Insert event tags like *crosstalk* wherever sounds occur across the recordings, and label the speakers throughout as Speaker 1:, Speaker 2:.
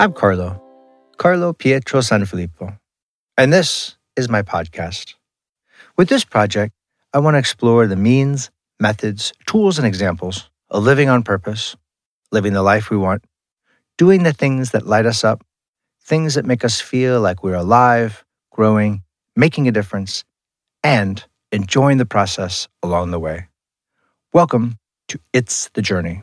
Speaker 1: I'm Carlo, Carlo Pietro Sanfilippo, and this is my podcast. With this project, I want to explore the means, methods, tools, and examples of living on purpose, living the life we want, doing the things that light us up, things that make us feel like we're alive, growing, making a difference, and enjoying the process along the way. Welcome to It's the Journey.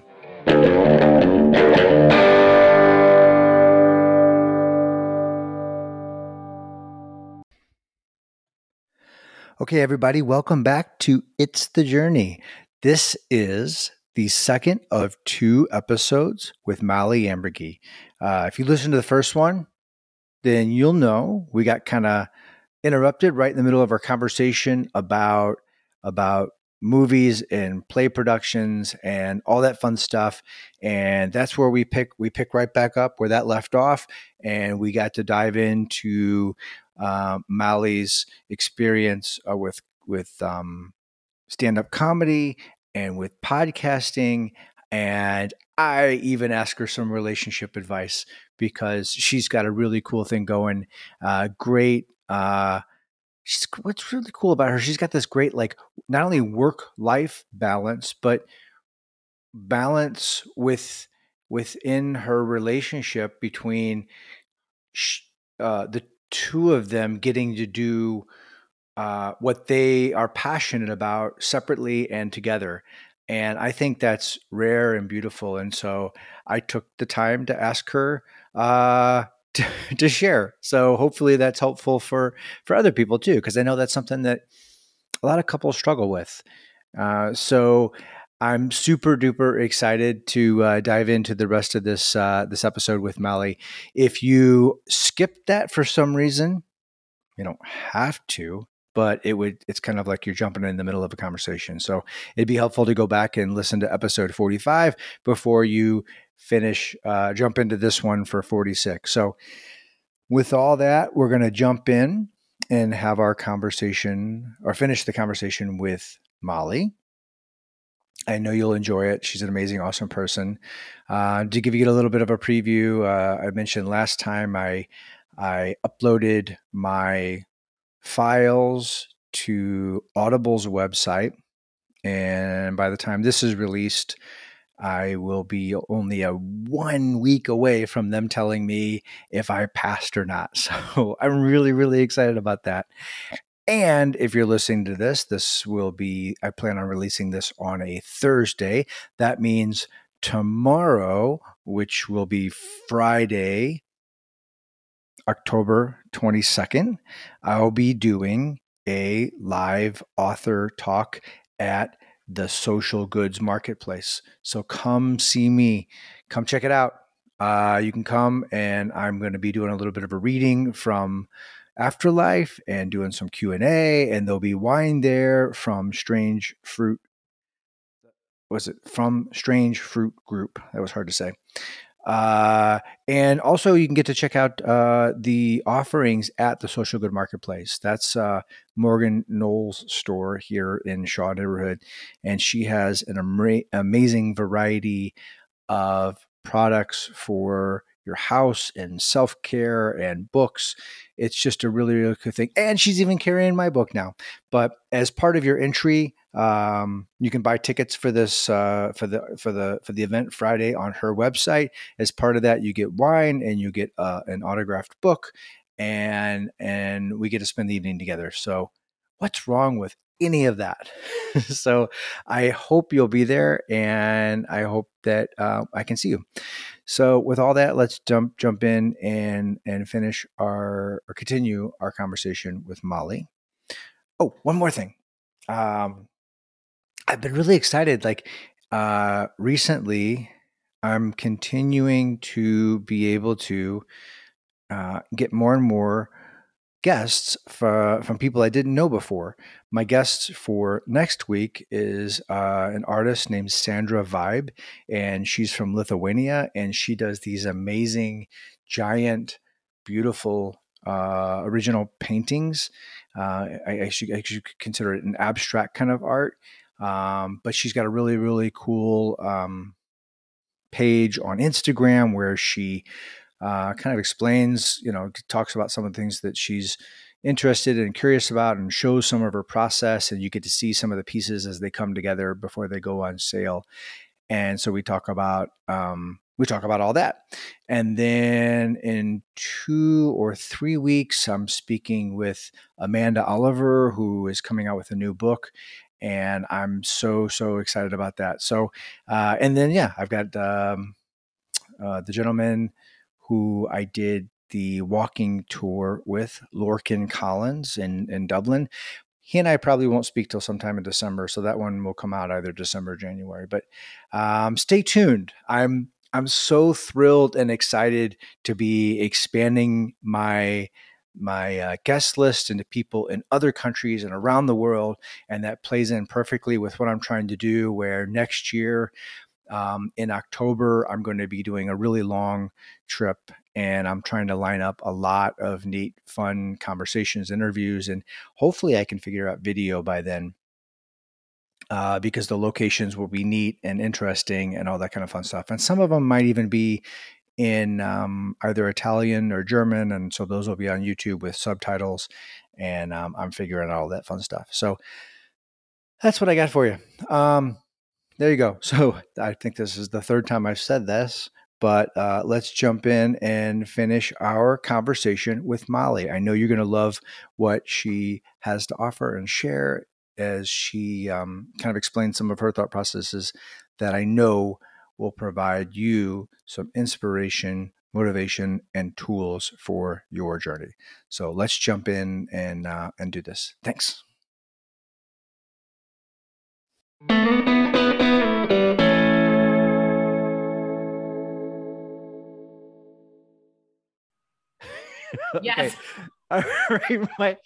Speaker 1: Okay, everybody, welcome back to It's the Journey. This is the second of two episodes with Mollie Amburgey. Uh, if you listen to the first one, then you'll know we got kind of interrupted right in the middle of our conversation about about movies and play productions and all that fun stuff and that's where we pick we pick right back up where that left off and we got to dive into uh, Mollie's experience uh, with with um, stand up comedy and with podcasting and I even ask her some relationship advice because she's got a really cool thing going. Uh, great uh, she's what's really cool about her she's got this great like not only work life balance but balance with within her relationship between uh, the two of them getting to do uh, what they are passionate about separately and together and i think that's rare and beautiful and so i took the time to ask her uh, *laughs* to, to share. So hopefully that's helpful for for other people too, because I know that's something that a lot of couples struggle with. Uh, so I'm super duper excited to uh, dive into the rest of this uh, this episode with Mollie. If you skipped that for some reason, you don't have to, but it would. It's kind of like you're jumping in the middle of a conversation. So it'd be helpful to go back and listen to episode 45 before you finish, uh, jump into this one for 46. So, with all that, we're going to jump in and have our conversation or finish the conversation with Mollie. I know you'll enjoy it. She's an amazing, awesome person. Uh, to give you a little bit of a preview, uh, I mentioned last time I I uploaded my files to Audible's website, and by the time this is released, I will be only a one week away from them telling me if I passed or not. *laughs* So I'm really, really excited about that. And if you're listening to this, this will be, I plan on releasing this on a Thursday. That means tomorrow, which will be Friday, October 22nd, I'll be doing a live author talk at the social goods marketplace. So come see me, come check it out. Uh, you can come and I'm going to be doing a little bit of a reading from Afterlife and doing some Q and there'll be wine there from Strange Fruit. Was it from Strange Fruit Group? That was hard to say. Uh, and also, you can get to check out uh, the offerings at the Social Good Marketplace. That's uh, Morgan Knowles' store here in Shaw neighborhood, and she has an ama- amazing variety of products for your house and self care and books. It's just a really, really good thing. And she's even carrying my book now. But as part of your entry um, you can buy tickets for this uh, for the for the for the event Friday on her website. As part of that, you get wine and you get uh, an autographed book, and and we get to spend the evening together. So, what's wrong with any of that? *laughs* so, I hope you'll be there, and I hope that uh, I can see you. So, with all that, let's jump jump in and and finish our or continue our conversation with Mollie. Oh, one more thing. Um, I've been really excited. Like uh, recently, I'm continuing to be able to uh, get more and more guests for, from people I didn't know before. My guest for next week is uh, an artist named Sandra Vibe, and she's from Lithuania, and she does these amazing, giant, beautiful uh, original paintings. Uh, I, I, should, I should consider it an abstract kind of art. Um, but she's got a really, really cool um, page on Instagram where she uh, kind of explains, you know, talks about some of the things that she's interested and curious about and shows some of her process and you get to see some of the pieces as they come together before they go on sale. And so we talk about um, we talk about all that. And then in two or three weeks i'm speaking with amanda oliver who is coming out with a new book and i'm so so excited about that. So uh, and then yeah i've got um, uh, the gentleman who i did the walking tour with Lorcan Collins in, in Dublin. He and I probably won't speak till sometime in December, so that one will come out either December or January. But um, stay tuned. I'm I'm so thrilled and excited to be expanding my my uh, guest list into people in other countries and around the world, and that plays in perfectly with what I'm trying to do. Where next year um, in October, I'm going to be doing a really long trip and I'm trying to line up a lot of neat, fun conversations, interviews, and hopefully I can figure out video by then. Uh, because the locations will be neat and interesting and all that kind of fun stuff. And some of them might even be in um, either Italian or German. And so those will be on YouTube with subtitles. And um, I'm figuring out all that fun stuff. So that's what I got for you. Um, there you go. *laughs* So I think this is the third time I've said this. But uh, let's jump in and finish our conversation with Mollie. I know you're going to love what she has to offer and share as she um, kind of explains some of her thought processes that I know will provide you some inspiration, motivation, and tools for your journey. So let's jump in and uh, and do this. Thanks. *laughs*
Speaker 2: Yes. *laughs*
Speaker 1: All right, *laughs* my,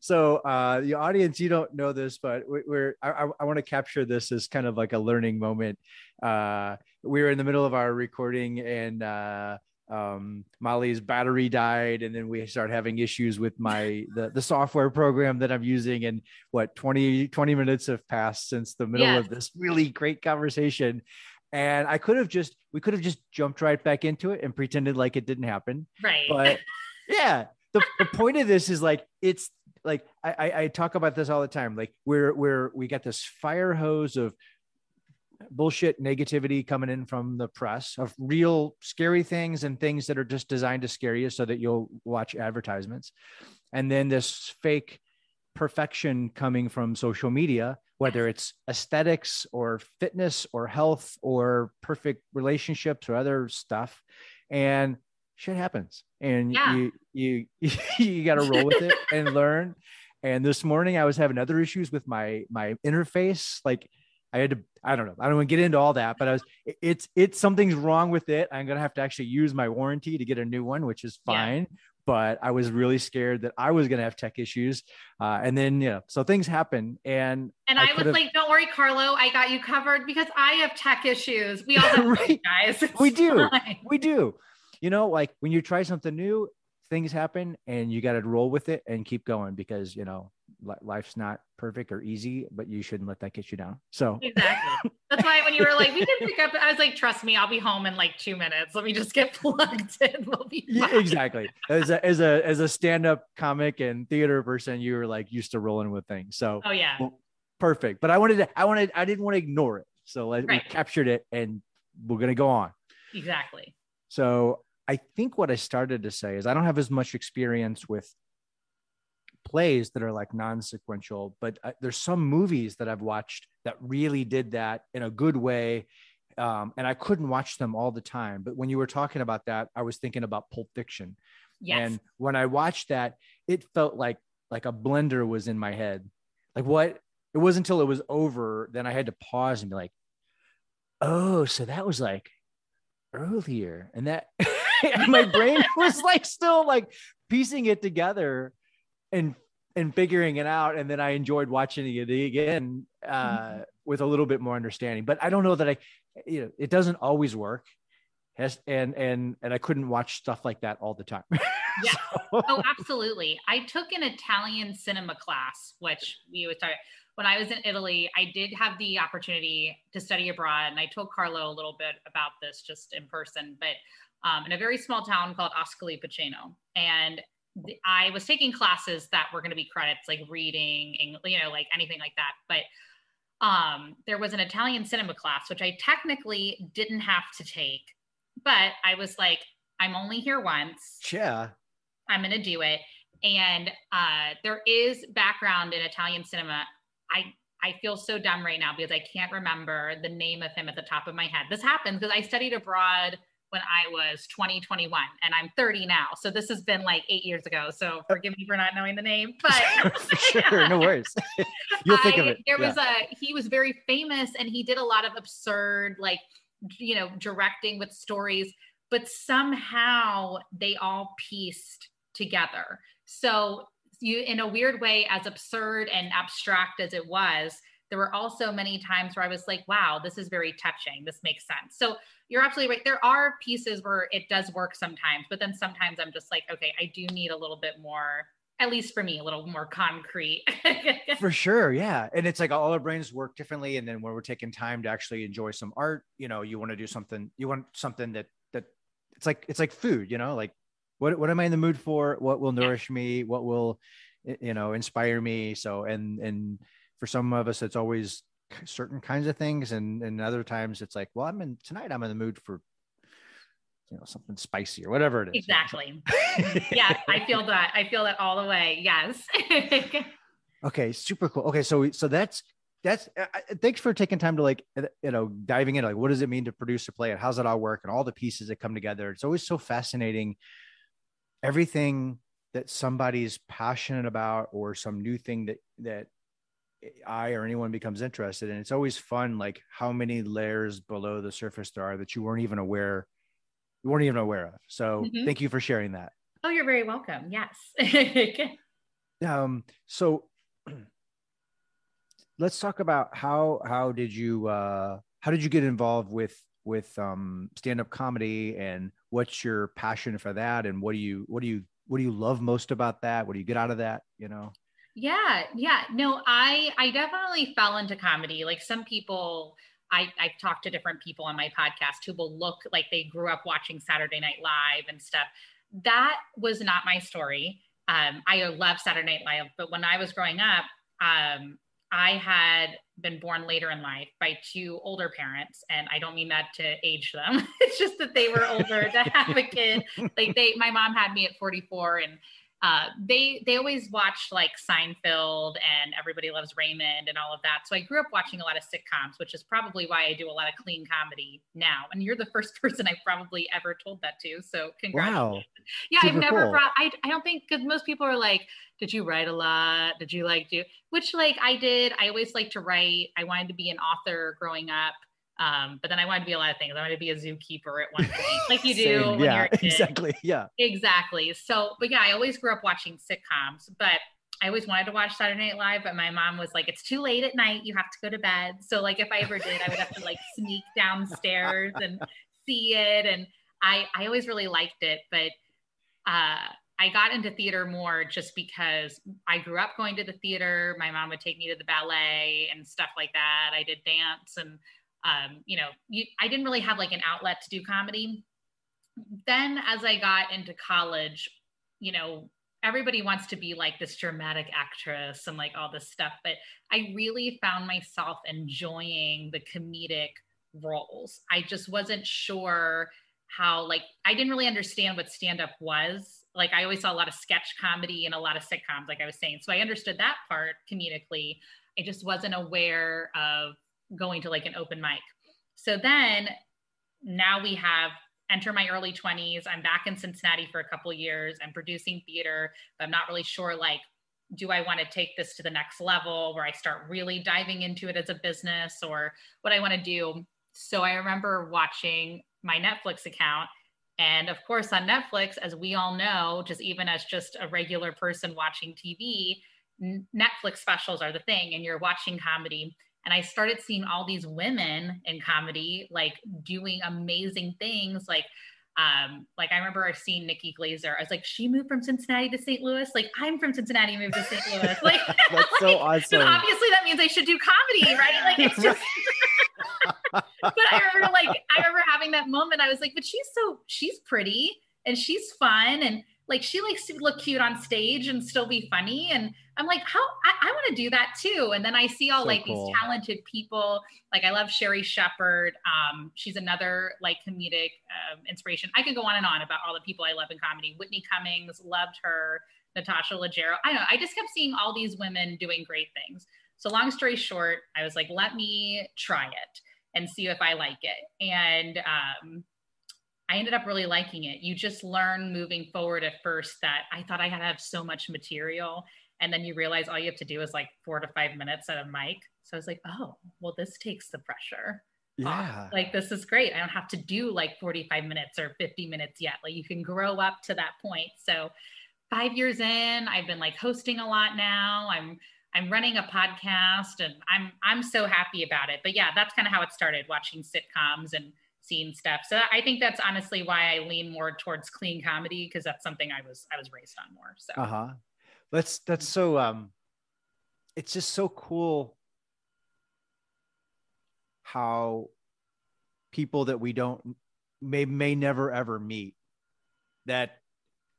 Speaker 1: so uh, the audience, you don't know this, but we're I, I want to capture this as kind of like a learning moment. Uh, we were in the middle of our recording, and uh, um, Mollie's battery died, and then we start having issues with my the, the software program that I'm using. And what 20 20 minutes have passed since the middle of this really great conversation and I could have just we could have just jumped right back into it and pretended like it didn't happen.
Speaker 2: Right.
Speaker 1: But yeah, the, the point of this is like it's like I, I talk about this all the time. Like we're we're we got this fire hose of bullshit negativity coming in from the press of real scary things and things that are just designed to scare you so that you'll watch advertisements. And then this fake perfection coming from social media, whether it's aesthetics or fitness or health or perfect relationships or other stuff. And shit happens. And yeah. you you *laughs* you got to roll with it and *laughs* learn. And this morning i was having other issues with my my interface. Like i had to i don't know. I don't want to get into all that but i was it's it's something's wrong with it. I'm gonna have to actually use my warranty to get a new one which is fine. Yeah. but i was really scared that i was gonna have tech issues. Uh, and then you know so things happen. And
Speaker 2: and i, I was like don't worry carlo i got you covered because i have tech issues. We all *laughs* have right. guys
Speaker 1: it's we do. Fine. we do you know, like when you try something new, things happen and you got to roll with it and keep going because, you know, life's not perfect or easy, but you shouldn't let that get you down. So *laughs*
Speaker 2: exactly. That's why when you were like, we can pick up, I was like, trust me, I'll be home in like two minutes. Let me just get *laughs* plugged in. We'll be
Speaker 1: fine. Yeah, exactly. As a as a as a stand-up comic and theater person, you were like used to rolling with things. So
Speaker 2: oh yeah.
Speaker 1: Well, perfect. But I wanted to, I wanted, I didn't want to ignore it. So like, right. we captured it and we're gonna go on.
Speaker 2: Exactly.
Speaker 1: So I think what I started to say is I don't have as much experience with plays that are like non-sequential, but uh, there's some movies that I've watched that really did that in a good way. Um, and I couldn't watch them all the time. But when you were talking about that, I was thinking about Pulp Fiction.
Speaker 2: Yes.
Speaker 1: And when I watched that, it felt like like a blender was in my head. Like what? It wasn't until it was over then I had to pause and be like, "Oh, so that was like earlier." And that *laughs* *laughs* my brain *laughs* was like still like piecing it together and and figuring it out. And then i enjoyed watching it again uh, mm-hmm. with a little bit more understanding. But i don't know that i you know it doesn't always work. And and and i couldn't watch stuff like that all the time. *laughs*
Speaker 2: Yeah. So. oh absolutely. I took an italian cinema class which we was talking when I was in Italy, I did have the opportunity to study abroad, and I told Carlo a little bit about this just in person, but um, in a very small town called Ascoli and I was taking classes that were going to be credits, like reading, English, you know, like anything like that. But um, there was an Italian cinema class, which I technically didn't have to take, but I was like, I'm only here once.
Speaker 1: Yeah.
Speaker 2: I'm going to do it. And uh, there is background in Italian cinema. I I feel so dumb right now because I can't remember the name of him at the top of my head. This happens because I studied abroad when I was 20, 21, and I'm 30 now. So this has been like eight years ago. So uh, forgive me for not knowing the name, but *laughs* *laughs* *laughs*
Speaker 1: sure, no worries. You'll think
Speaker 2: I,
Speaker 1: of it.
Speaker 2: There yeah. was a he was very famous and he did a lot of absurd, like you know, directing with stories, but somehow they all pieced together. So you in a weird way, as absurd and abstract as it was, there were also many times where I was like, wow, this is very touching. This makes sense. So you're absolutely right. There are pieces where it does work sometimes, but then sometimes I'm just like, okay, I do need a little bit more, at least for me, a little more concrete. *laughs*
Speaker 1: for sure. Yeah. And it's like all our brains work differently. And then when we're taking time to actually enjoy some art, you know, you want to do something, you want something that, that it's like, it's like food, you know, like what, what am I in the mood for? What will nourish yeah. me? What will, you know, inspire me? So, and, and, for some of us it's always certain kinds of things. And and other times it's like well i'm in tonight i'm in the mood for you know something spicy or whatever it is.
Speaker 2: Exactly. *laughs* Yeah i feel that i feel that all the way. Yes. *laughs*
Speaker 1: Okay super cool. Okay so so that's that's uh, uh, thanks for taking time to like uh, you know diving in like what does it mean to produce a play and how's it all work and all the pieces that come together. It's always so fascinating. Everything that somebody's passionate about or some new thing that that I or anyone becomes interested. And it's always fun, like how many layers below the surface there are that you weren't even aware, you weren't even aware of. So mm-hmm. thank you for sharing that.
Speaker 2: Oh, you're very welcome. Yes. *laughs*
Speaker 1: um, so *clears throat* let's talk about how, how did you, uh, how did you get involved with, with, um, stand-up comedy and what's your passion for that? And what do you, what do you, what do you love most about that? What do you get out of that? You know?
Speaker 2: Yeah, yeah. No, I I definitely fell into comedy. Like some people I I've talked to different people on my podcast who will look like they grew up watching Saturday Night Live and stuff. That was not my story. Um, I love Saturday Night Live, but when I was growing up, um, I had been born later in life by two older parents, and I don't mean that to age them. *laughs* it's just that they were older to have a kid. *laughs* Like they, my mom had me at 44, and uh, they they always watched like Seinfeld and Everybody Loves Raymond and all of that. So I grew up watching a lot of sitcoms, which is probably why I do a lot of clean comedy now. And you're the *laughs* first person I've probably ever told that to. So congratulations. Wow. Yeah, Super I've never cool. brought. I I don't think because most people are like, did you write a lot? Did you like do? Which like I did. I always like to write. I wanted to be an author growing up. Um, but then I wanted to be a lot of things. I wanted to be a zookeeper at one point, *laughs* like you do when
Speaker 1: yeah,
Speaker 2: you're a kid.
Speaker 1: Exactly. Yeah.
Speaker 2: Exactly. So, but yeah, I always grew up watching sitcoms, but I always wanted to watch Saturday Night Live, but my mom was like, it's too late at night. You have to go to bed. So like if I ever did, I would have to like sneak downstairs and see it. And I, I always really liked it, but, uh, I got into theater more just because I grew up going to the theater. My mom would take me to the ballet and stuff like that. I did dance and um, you know, you, I didn't really have like an outlet to do comedy. Then as I got into college, you know, everybody wants to be like this dramatic actress and like all this stuff, but I really found myself enjoying the comedic roles. I just wasn't sure how like I didn't really understand what stand up was. Like I always saw a lot of sketch comedy and a lot of sitcoms like I was saying. So I understood that part comedically. I just wasn't aware of going to like an open mic. So then now we have enter my early 20s. I'm back in Cincinnati for a couple years. I'm producing theater, but I'm not really sure like do I want to take this to the next level where I start really diving into it as a business or what I want to do. So I remember watching my Netflix account and of course on Netflix as we all know, just even as just a regular person watching TV, Netflix specials are the thing and you're watching comedy and I started seeing all these women in comedy like doing amazing things. Like Um, like I remember seeing Nikki Glazer. I was like, she moved from Cincinnati to St. Louis. Like I'm from Cincinnati, moved to St. Louis. *laughs* Like *laughs*
Speaker 1: That's
Speaker 2: like,
Speaker 1: so awesome.
Speaker 2: So obviously that means I should do comedy, right? Like it's just. *laughs* but I remember like I remember having that moment. I was like, but she's so she's pretty and she's fun and like she likes to look cute on stage and still be funny. And i'm like how i, I want to do that too. And then i see all
Speaker 1: So
Speaker 2: like
Speaker 1: cool.
Speaker 2: these talented people. Like i love Sherri Shepherd um, she's another like comedic um, inspiration. I could go on and on about all the people i love in comedy. Whitney cummings loved her. Natasha leggero i don't know. I just kept seeing all these women doing great things. So long story short i was like let me try it and see if i like it. And um, I ended up really liking it. You just learn moving forward at first that I thought I had to have so much material. And then you realize all you have to do is like four to five minutes at a mic. So I was like, oh, well, this takes the pressure. off.
Speaker 1: yeah.
Speaker 2: Like, this is great. I don't have to do like 45 minutes or 50 minutes yet. Like, you can grow up to that point. So, five years in, I've been like hosting a lot now. I'm, I'm running a podcast and I'm I'm so happy about it. But yeah, that's kind of how it started watching sitcoms and seeing stuff. So I think that's honestly why I lean more towards clean comedy because that's something I was I was raised on more. So
Speaker 1: uh-huh that's that's so um it's just so cool how people that we don't may may never ever meet that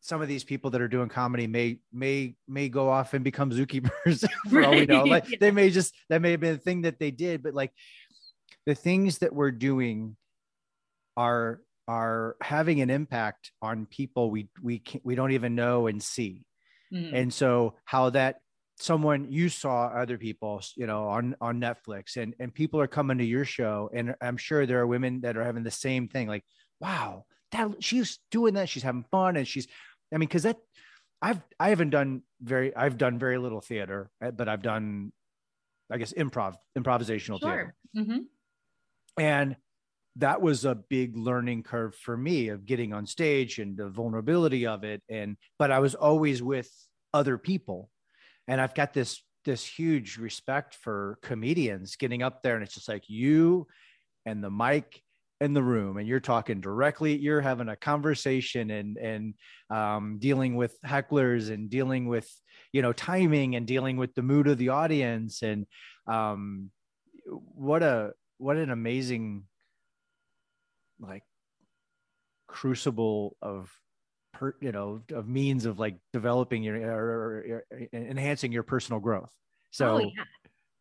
Speaker 1: some of these people that are doing comedy may may may go off and become zookeepers *laughs* for all we know like *laughs* they may just that may have been a thing that they did but like the things that we're doing are are having an impact on people we we can't, we don't even know and see
Speaker 2: mhm.
Speaker 1: and so how that someone you saw other people you know on on netflix and and people are coming to your show and i'm sure there are women that are having the same thing like wow that she's doing that she's having fun and she's i mean because that i've i haven't done very i've done very little theater uh, but i've done i guess improv improvisational theater
Speaker 2: sure. Mhm.
Speaker 1: and that was a big learning curve for me of getting on stage and the vulnerability of it. And but i was always with other people. And i've got this this huge respect for comedians getting up there and it's just like you and the mic in the room and you're talking directly you're having a conversation and and um, dealing with hecklers and dealing with you know timing and dealing with the mood of the audience. And um, what a what an amazing like crucible of per, you know of means of like developing your or, or enhancing your personal growth so
Speaker 2: oh, yeah.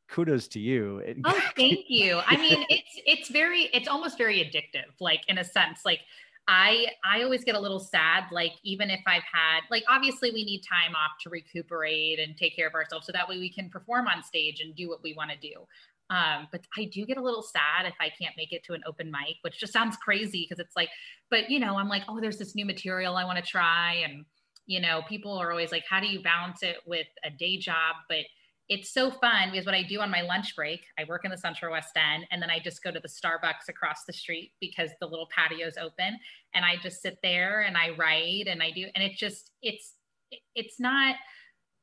Speaker 1: kudos to you
Speaker 2: Oh, *laughs* thank you. I mean, it's it's very it's almost very addictive, like in a sense. Like I I always get a little sad, like even if I've had like obviously we need time off to recuperate and take care of ourselves so that way we can perform on stage and do what we want to do. Um, but I do get a little sad if I can't make it to an open mic, which just sounds crazy because it's like, but you know, I'm like, oh, there's this new material I want to try. And, you know, people are always like, how do you balance it with a day job? But it's so fun because what I do on my lunch break, I work in the Central West End, and then I just go to the Starbucks across the street because the little patio's open, and I just sit there and I write and I do, and it just it's it's not.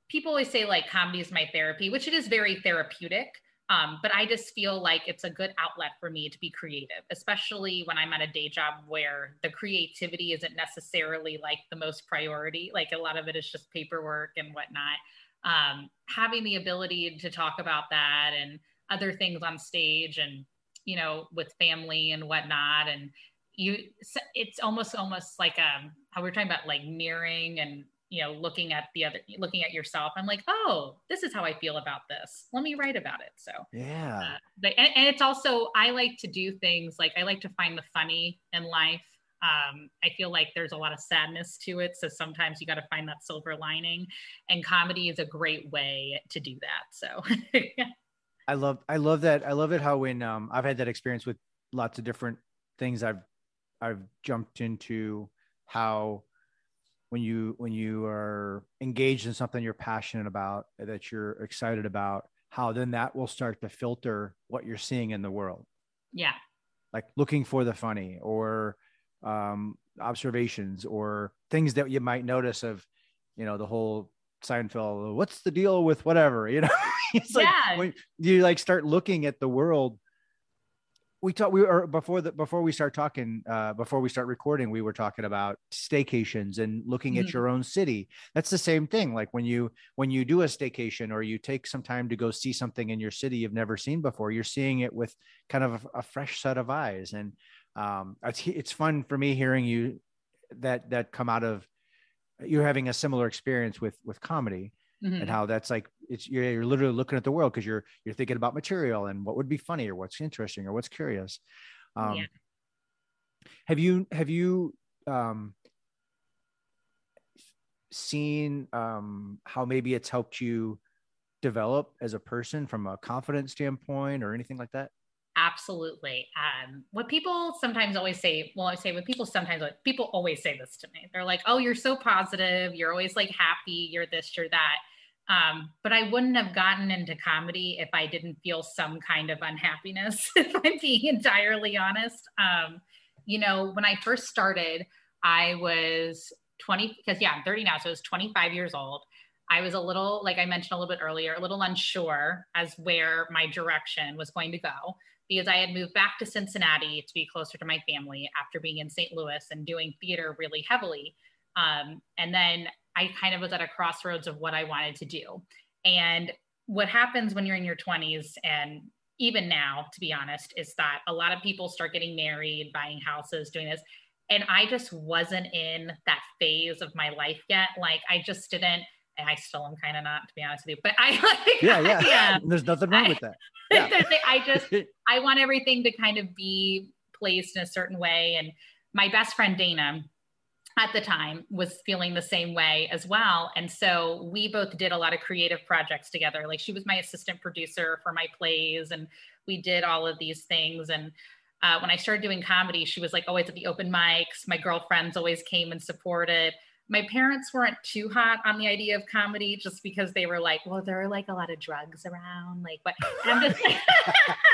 Speaker 2: People always say like comedy is my therapy, which it is very therapeutic. Um, but I just feel like it's a good outlet for me to be creative, especially when I'm at a day job where the creativity isn't necessarily like the most priority. Like a lot of it is just paperwork and whatnot um, having the ability to talk about that and other things on stage and you know with family and whatnot and you it's almost almost like um how we are talking about like mirroring and you know looking at the other looking at yourself i'm like oh this is how i feel about this let me write about it so
Speaker 1: yeah
Speaker 2: uh, but and, and it's also i like to do things like i like to find the funny in life um, I feel like there's a lot of sadness to it. So sometimes you got to find that silver lining, and comedy is a great way to do that. So, *laughs*
Speaker 1: I love I love that. I love it how when um I've had that experience with lots of different things I've I've jumped into how when you when you are engaged in something you're passionate about that you're excited about how then that will start to filter what you're seeing in the world.
Speaker 2: Yeah,
Speaker 1: like looking for the funny or um observations or things that you might notice of you know the whole Seinfeld what's the deal with whatever? *laughs* You know *laughs* it's like when you like start looking at the world we talked we were before the before we start talking uh before we start recording we were talking about staycations and looking mm-hmm. at your own city that's the same thing like when you when you do a staycation or you take some time to go see something in your city you've never seen before you're seeing it with kind of a, a fresh set of eyes and um it's it's fun for me hearing you that that come out of you're having a similar experience with with comedy mm-hmm. and how that's like it's you're, you're literally looking at the world because you're you're thinking about material and what would be funny or what's interesting or what's curious um, yeah. have you have you um, seen um, how maybe it's helped you develop as a person from a confidence standpoint or anything like that
Speaker 2: Absolutely. Um, what people sometimes always say, well, I say what people sometimes, people always say this to me. They're like, oh, you're so positive. You're always like happy. You're this, you're that. Um, but I wouldn't have gotten into comedy if I didn't feel some kind of unhappiness, *laughs* if I'm being entirely honest. Um, you know, when I first started, I was 20, because yeah, I'm 30 now, so I was 25 years old. I was a little, like I mentioned a little bit earlier, a little unsure as where my direction was going to go because I had moved back to Cincinnati to be closer to my family after being in St. Louis and doing theater really heavily. Um, and then I kind of was at a crossroads of what I wanted to do. And what happens when you're in your 20s and even now, to be honest, is that a lot of people start getting married, buying houses, doing this. And I just wasn't in that phase of my life yet. Like I just didn't, and I still am kind of not, to be honest with you. But I *laughs* like,
Speaker 1: yeah, yeah. yeah. Um, There's nothing wrong I, with that. *laughs* Yeah.
Speaker 2: I just, *laughs* I want everything to kind of be placed in a certain way. And my best friend Dana, at the time was feeling the same way as well. And so we both did a lot of creative projects together. Like she was my assistant producer for my plays and we did all of these things. And uh, when i started doing comedy she was like always at the open mics. My girlfriends always came and supported. My parents weren't too hot on the idea of comedy just because they were like well there are like a lot of drugs around like but i'm just *laughs* *laughs*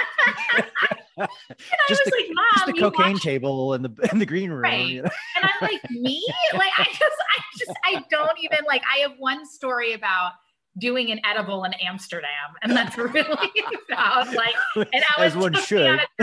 Speaker 1: just, the, like, just the cocaine watch- table and the in the green room. Right. You know? *laughs*
Speaker 2: and I'm like, me? Like I just I just I don't even like I have one story about doing an edible in Amsterdam. And that's really *laughs* about like and I was one should. *laughs*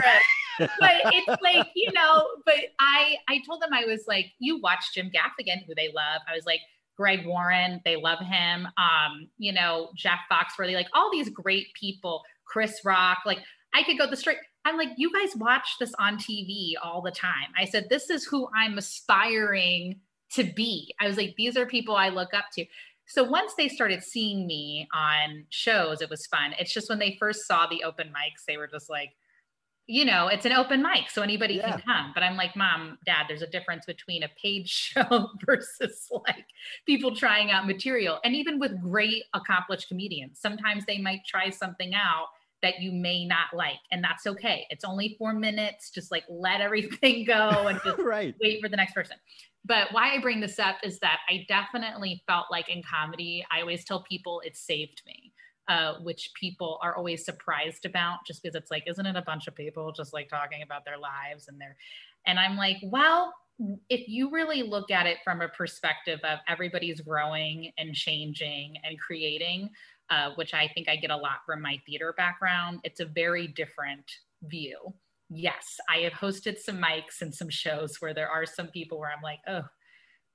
Speaker 2: but it's like, you know, but I I told them I was like, you watch Jim Gaffigan, who they love. I was like, Greg Warren, they love him. Um, you know, Jeff Foxworthy, like all these great people, Chris Rock, like I could go the straight. I'm like, you guys watch this on TV all the time. I said, this is who I'm aspiring to be. I was like, these are people I look up to. So once they started seeing me on shows, it was fun. It's just when they first saw the open mics, they were just like, you know, it's an open mic, so anybody yeah. can come. But I'm like, mom, dad, there's a difference between a paid *laughs* show versus like people trying out material. And even with great accomplished comedians, sometimes they might try something out that you may not like and that's okay. It's only four minutes. Just like let everything *laughs* go and just *laughs* right. wait for the next person. But why i bring this up is that i definitely felt like in comedy i always tell people it saved me uh, which people are always surprised about just because it's like isn't it a bunch of people just like talking about their lives and their and i'm like well if you really look at it from a perspective of everybody's growing and changing and creating uh, which I think I get a lot from my theater background, it's a very different view. Yes, I have hosted some mics and some shows where there are some people where I'm like, oh,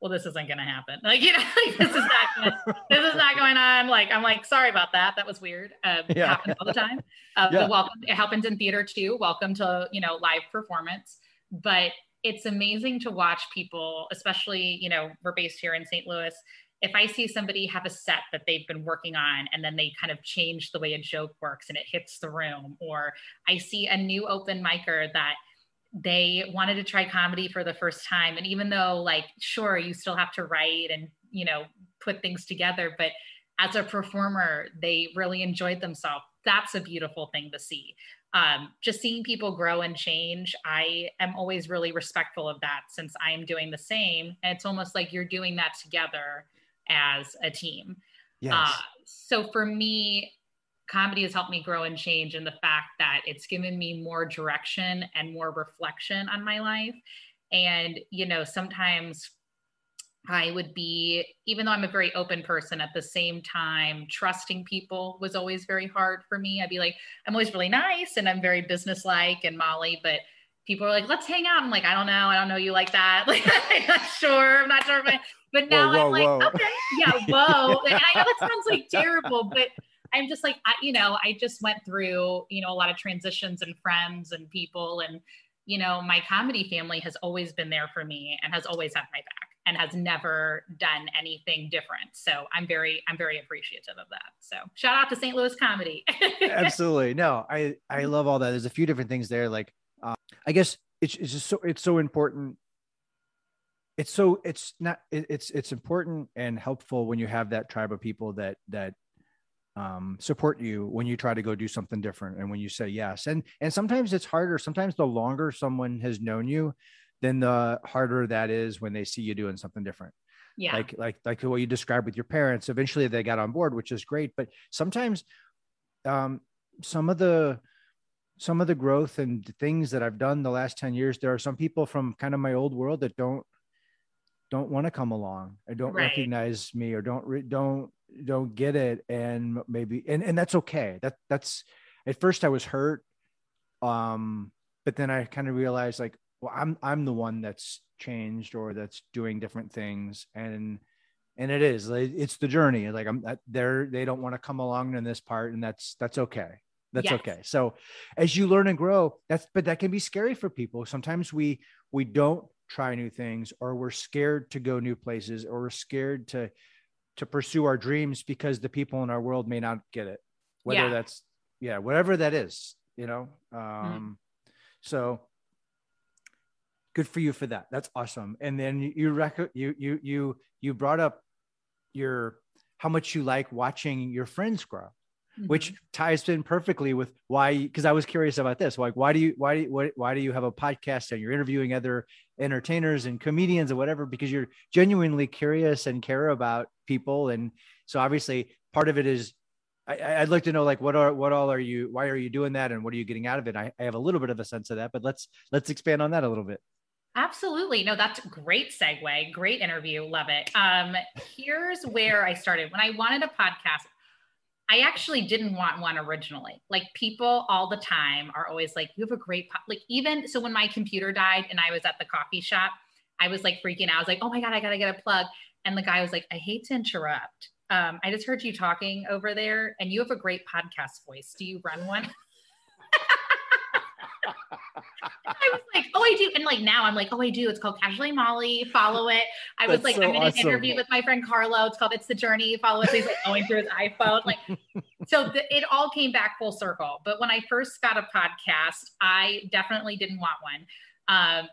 Speaker 2: well, this isn't going to happen. *laughs* Like, you know, like, this is not, gonna, this is not going on. Like, I'm like, sorry about that. That was weird. Uh, yeah. It happens all the time. *laughs* Uh, yeah. welcome. It happens in theater too. Welcome to, you know, live performance. But it's amazing to watch people, especially, you know, we're based here in St. Louis if I see somebody have a set that they've been working on and then they kind of change the way a joke works and it hits the room, or I see a new open micer that they wanted to try comedy for the first time. And even though, like, sure, you still have to write and, you know, put things together, but as a performer, they really enjoyed themselves. That's a beautiful thing to see. Um, just seeing people grow and change, I am always really respectful of that since I'm doing the same. And it's almost like you're doing that together as a team. Yes. Uh, so for me, comedy has helped me grow and change in the fact that it's given me more direction and more reflection on my life. And, you know, sometimes I would be, even though I'm a very open person, at the same time, trusting people was always very hard for me. I'd be like, I'm always really nice and I'm very businesslike and Molly, but people are like, let's hang out. I'm like, I don't know. I don't know you like that. *laughs* Like, I'm not sure. I'm not sure. But, but now whoa, whoa, I'm like, whoa. okay, yeah, *laughs* whoa. and I know that sounds like terrible, but I'm just like, I, you know, I just went through, you know, a lot of transitions and friends and people. And, you know, my comedy family has always been there for me and has always had my back and has never done anything different. So I'm very, I'm very appreciative of that. So shout out to St. Louis comedy. *laughs*
Speaker 1: Absolutely. No, I, I love all that. There's a few different things there. Like, uh, I guess it's, it's just so, it's so important. It's so, it's not, it, it's, it's important and helpful when you have that tribe of people that, that um, support you when you try to go do something different and when you say yes. And and sometimes it's harder. Sometimes the longer someone has known you then the harder that is when they see you doing something different.
Speaker 2: Yeah.
Speaker 1: Like like like what you described with your parents eventually they got on board which is great. But sometimes um some of the some of the growth and things that i've done the last 10 years there are some people from kind of my old world that don't don't want to come along or don't right. recognize me or don't re- don't don't get it and maybe and and that's okay. That that's at first i was hurt um but then i kind of realized like well i'm i'm the one that's changed or that's doing different things and and it is it's the journey. Like i'm they're they don't want to come along in this part and that's that's okay. That's yes. okay. So as you learn and grow that's but that can be scary for people. Sometimes we we don't try new things or we're scared to go new places or we're scared to to pursue our dreams because the people in our world may not get it. Whether yeah. that's yeah whatever that is you know? Um mm-hmm. so good for you for that. That's awesome. And then you rec- you you you you brought up your how much you like watching your friends grow mm-hmm. which ties in perfectly with why because i was curious about this like why do you why do you, why, why do you have a podcast and you're interviewing other entertainers and comedians or whatever because you're genuinely curious and care about people and so obviously part of it is I, would like to know like what are what all are you why are you doing that and what are you getting out of it I, I have a little bit of a sense of that but let's let's expand on that a little bit
Speaker 2: Absolutely. No, that's great segue. Great interview. Love it. Um, here's where I started. When I wanted a podcast, I actually didn't want one originally. Like people all the time are always like, you have a great, po-. like even, so when my computer died and I was at the coffee shop, I was like freaking out. I was like, oh my God, I got to get a plug. And the guy was like, I hate to interrupt. Um, I just heard you talking over there and you have a great podcast voice. Do you run one? *laughs* I was like, oh, I do. And like now I'm like, oh, I do. It's called Casually Mollie. Follow it. I was like, so I'm in awesome. an interview with my friend Carlo. It's called It's the Journey. Follow it. So he's like going through his iPhone. Like, *laughs* so the, it all came back full circle. But when I first got a podcast, I definitely didn't want one. Um,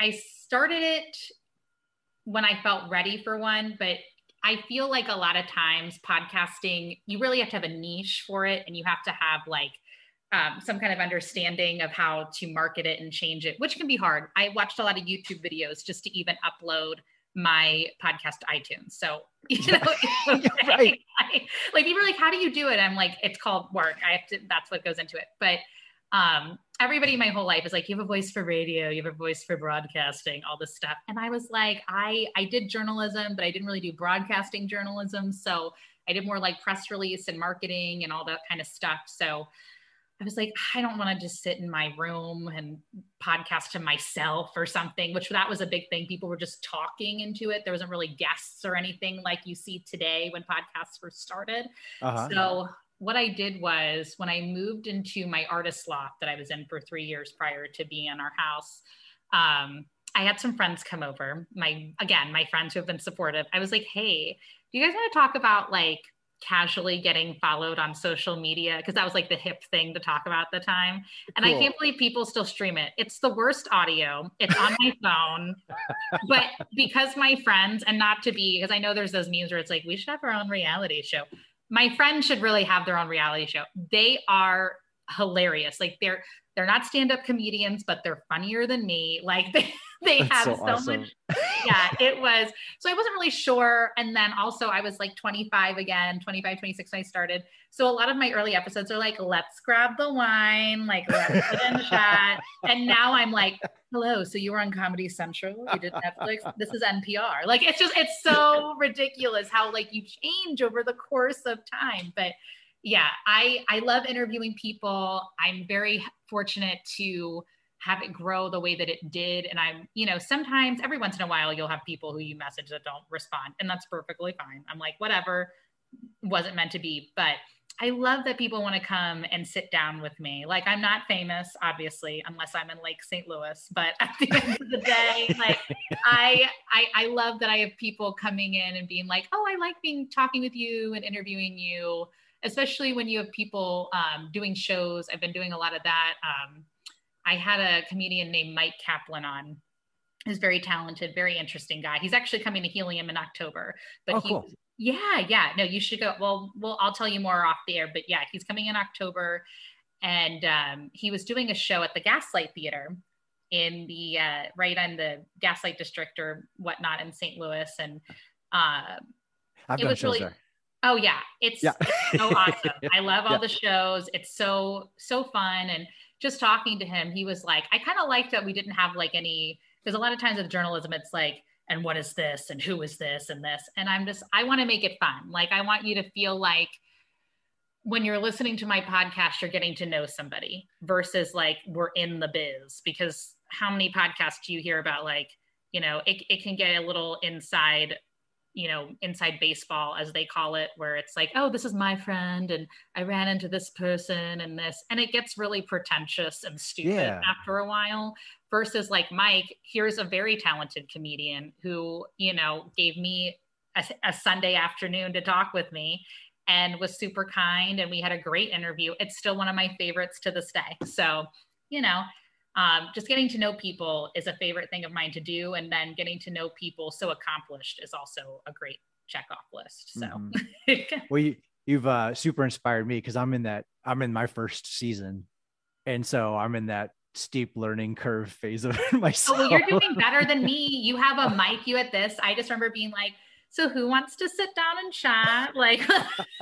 Speaker 2: I started it when I felt ready for one, but I feel like a lot of times podcasting, you really have to have a niche for it and you have to have like um, some kind of understanding of how to market it and change it, which can be hard. I watched a lot of YouTube videos just to even upload my podcast to iTunes. So, *laughs* you know, *laughs* *laughs* right. I, like people are like, how do you do it? I'm like, it's called work. I have to, that's what goes into it. But um, everybody my whole life is like, you have a voice for radio, you have a voice for broadcasting, all this stuff. And I was like, I, I did journalism, but I didn't really do broadcasting journalism. So I did more like press release and marketing and all that kind of stuff. So I was like, I don't want to just sit in my room and podcast to myself or something, which that was a big thing. People were just talking into it. There wasn't really guests or anything like you see today when podcasts first started. Uh-huh. So what I did was when I moved into my artist loft that I was in for three years prior to being in our house, um, I had some friends come over. My again, my friends who have been supportive. I was like, hey, do you guys want to talk about like casually getting followed on social media because that was like the hip thing to talk about at the time. And cool. I can't believe people still stream it. It's the worst audio. It's on my phone. But because my friends, and not to be, because I know there's those memes where it's like, we should have our own reality show. My friends should really have their own reality show. They are hilarious. Like they're they're not stand-up comedians, but they're funnier than me. Like *laughs* they they That's have so, so awesome. much. *laughs* Yeah, it was. So I wasn't really sure. And then also I was like 25 again, 25, 26 when I started. So a lot of my early episodes are like, let's grab the wine, like let's put in the *laughs* shot. And now I'm like, hello, so you were on Comedy Central, you did Netflix, this is NPR. Like it's just it's so ridiculous how like you change over the course of time. But yeah, I I love interviewing people. I'm very fortunate to have it grow the way that it did. And I'm, you know, sometimes every once in a while you'll have people who you message that don't respond, and that's perfectly fine. I'm like, whatever, wasn't meant to be. But I love that people want to come and sit down with me. Like I'm not famous, obviously, unless I'm in Lake St. Louis. But *laughs* at the end of the day, like I, I, I love that I have people coming in and being like, "Oh, I like being talking with you and interviewing you." Especially when you have people um, doing shows. I've been doing a lot of that. Um, I had a comedian named Mike Kaplan on. He's very talented, very interesting guy. He's actually coming to Helium in October, but
Speaker 1: oh,
Speaker 2: he,
Speaker 1: cool.
Speaker 2: yeah, yeah. No, you should go. Well, well, I'll tell you more off the air, but yeah, he's coming in October, and um, he was doing a show at the Gaslight Theater in the uh, right on the Gaslight District or whatnot in St. Louis, and uh,
Speaker 1: I've
Speaker 2: it
Speaker 1: done
Speaker 2: was
Speaker 1: shows
Speaker 2: really
Speaker 1: there.
Speaker 2: Oh yeah, it's,
Speaker 1: Yeah.
Speaker 2: so *laughs* awesome. I love all
Speaker 1: Yeah.
Speaker 2: the shows. It's so so fun, and just talking to him, he was like, I kind of liked that we didn't have like any because a lot of times with journalism, it's like. And what is this? And who is this? And this? And I'm just, I want to make it fun. Like, I want you to feel like when you're listening to my podcast, you're getting to know somebody versus like we're in the biz. Because how many podcasts do you hear about like, you know, it, it can get a little inside, you know, inside baseball, as they call it, where it's like, oh, this is my friend and I ran into this person and this. And it gets really pretentious and stupid
Speaker 1: Yeah.
Speaker 2: after a while versus like Mike, here's a very talented comedian who, you know, gave me a, a Sunday afternoon to talk with me and was super kind and we had a great interview it's still one of my favorites to this day so you know um, just getting to know people is a favorite thing of mine to do and then getting to know people so accomplished is also a great check off list so. *laughs*
Speaker 1: Well, you, you've uh, super inspired me because I'm in that. I'm in my first season, and so I'm in that steep learning curve phase of it *laughs*
Speaker 2: oh well you're doing better than me. *laughs* You have a mic you at this. I just remember being like so who wants to sit down and chat? Like *laughs*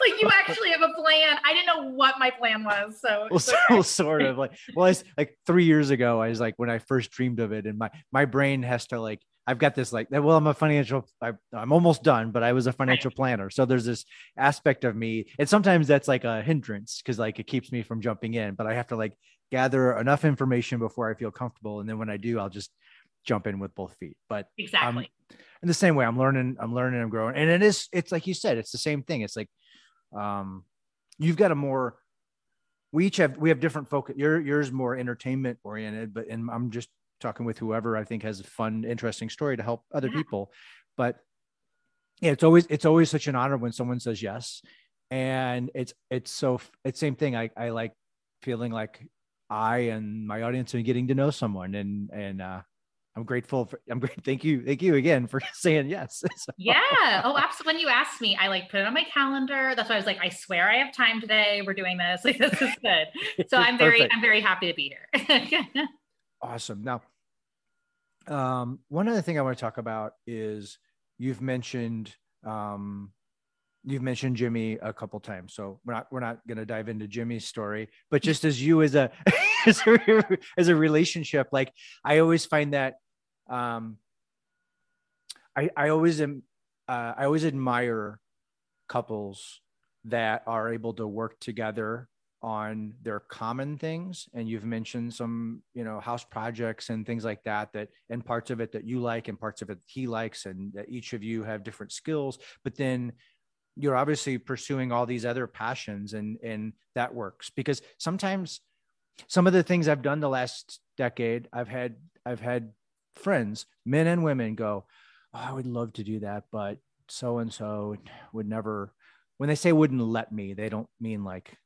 Speaker 2: like you actually have a plan. I didn't know what my plan was so
Speaker 1: well, so, *laughs* sort of like well it's like three years ago i was like when i first dreamed of it and my my brain has to like i've got this like well i'm a financial I, i'm almost done but i was a financial planner. So there's this aspect of me and sometimes that's like a hindrance because like it keeps me from jumping in but i have to like gather enough information before i feel comfortable and then when i do i'll just jump in with both feet but
Speaker 2: exactly.
Speaker 1: in the same way i'm learning i'm learning i'm growing. And it is it's like you said it's the same thing. It's like um you've got a more we each have we have different focus your yours more entertainment oriented but and i'm just talking with whoever i think has a fun interesting story to help other
Speaker 2: Yeah.
Speaker 1: people. But yeah it's always it's always such an honor when someone says yes. And it's it's so it's same thing. I i like feeling like i and my audience are getting to know someone and and uh i'm grateful for i'm great thank you thank you again for *laughs* saying yes *laughs* So-
Speaker 2: Yeah. Oh, absolutely. When you asked me, I like put it on my calendar. That's why I was like, I swear I have time today. We're doing this. *laughs* Like this is good. So I'm very, I'm very happy to be here.
Speaker 1: Awesome. Now, um, one other thing I want to talk about is you've mentioned um, you've mentioned Jimmy a couple times, so we're not we're not going to dive into Jimmy's story, but just as you as a *laughs* as a, as a relationship, like I always find that um, I I always am uh, I always admire couples that are able to work together on their common things. And you've mentioned some you know house projects and things like that that and parts of it that you like and parts of it he likes and that each of you have different skills. But then you're obviously pursuing all these other passions and and that works. Because sometimes some of the things i've done the last decade i've had i've had friends men and women go oh, i would love to do that but so and so would never when they say wouldn't let me they don't mean like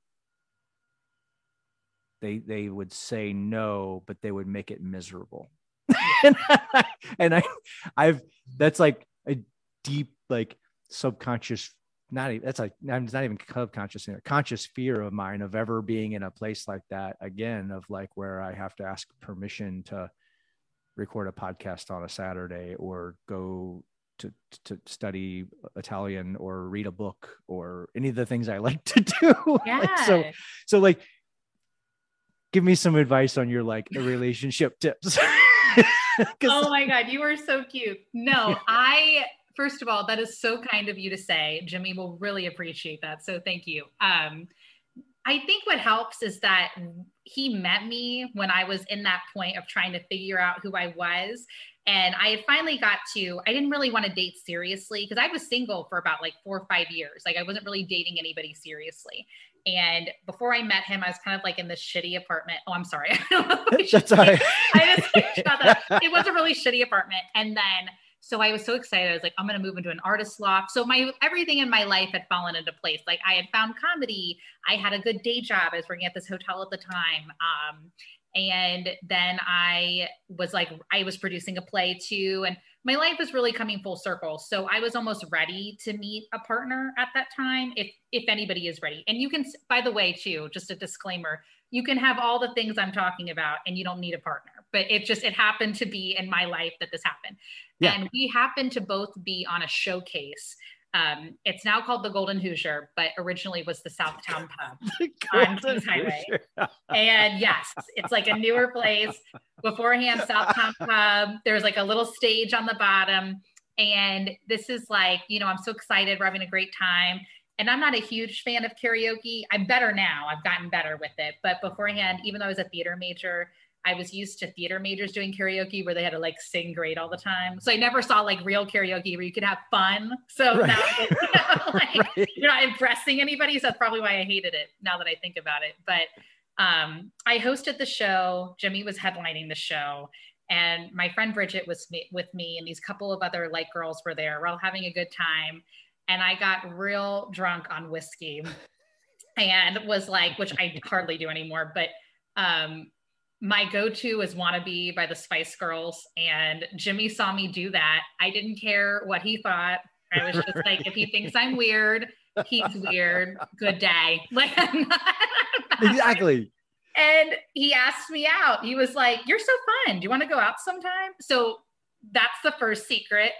Speaker 1: they they would say no but they would make it miserable. *laughs* And, I, and i i've that's like a deep like subconscious not even that's like it's not even subconscious a conscious fear of mine of ever being in a place like that again of like where i have to ask permission to record a podcast on a saturday or go to, to study Italian or read a book or any of the things I *laughs* like to do.
Speaker 2: yeah.
Speaker 1: So so like give me some advice on your like *laughs* relationship tips. *laughs*
Speaker 2: oh my god, you are so cute. No, I first of all, that is so kind of you to say. Jimmy will really appreciate that. So thank you. Um, I think what helps is that he met me when I was in that point of trying to figure out who I was. And I had finally got to, I didn't really want to date seriously because I was single for about like four or five years. Like I wasn't really dating anybody seriously. And before I met him, I was kind of like in this shitty apartment. Oh, I'm sorry. *laughs*
Speaker 1: That's all right. *laughs*
Speaker 2: I just that. It was a really shitty apartment. And then so I was so excited. I was like, I'm going to move into an artist loft. So my everything in my life had fallen into place. Like I had found comedy. I had a good day job. I was working at this hotel at the time. Um, and then I was like, I was producing a play too. And my life was really coming full circle. So I was almost ready to meet a partner at that time, if if anybody is ready. And you can, by the way, too, just a disclaimer, you can have all the things I'm talking about and you don't need a partner. But it just it happened to be in my life that this happened. Yeah. And we happened to both be on a showcase um, it's now called the Golden Hoosier, but originally was the Southtown *laughs* Pub on Kings Highway. and yes, it's like a newer place. Beforehand, Southtown Pub. There's like a little stage on the bottom. And this is like, you know, I'm so excited. We're having a great time. And I'm not a huge fan of karaoke. I'm better now. I've gotten better with it. But beforehand, even though I was a theater major, I was used to theater majors doing karaoke where they had to like sing great all the time. So I never saw like real karaoke where you could have fun. So right. now you know, *laughs* like, right. you're not impressing anybody. So that's probably why I hated it now that I think about it. But um, I hosted the show. Jimmy was headlining the show. And my friend Bridget was with me, and these couple of other light girls were there. We're all having a good time. And I got real drunk on whiskey and was like, which I hardly do anymore, but um, my go-to is wannabe by the spice girls and jimmy saw me do that. I didn't care what he thought. I was just like if he *laughs* thinks i'm weird he's weird. Good day. *laughs* Like
Speaker 1: exactly.
Speaker 2: And he asked me out. He was like you're so fun. Do you want to go out sometime? So that's the first secret.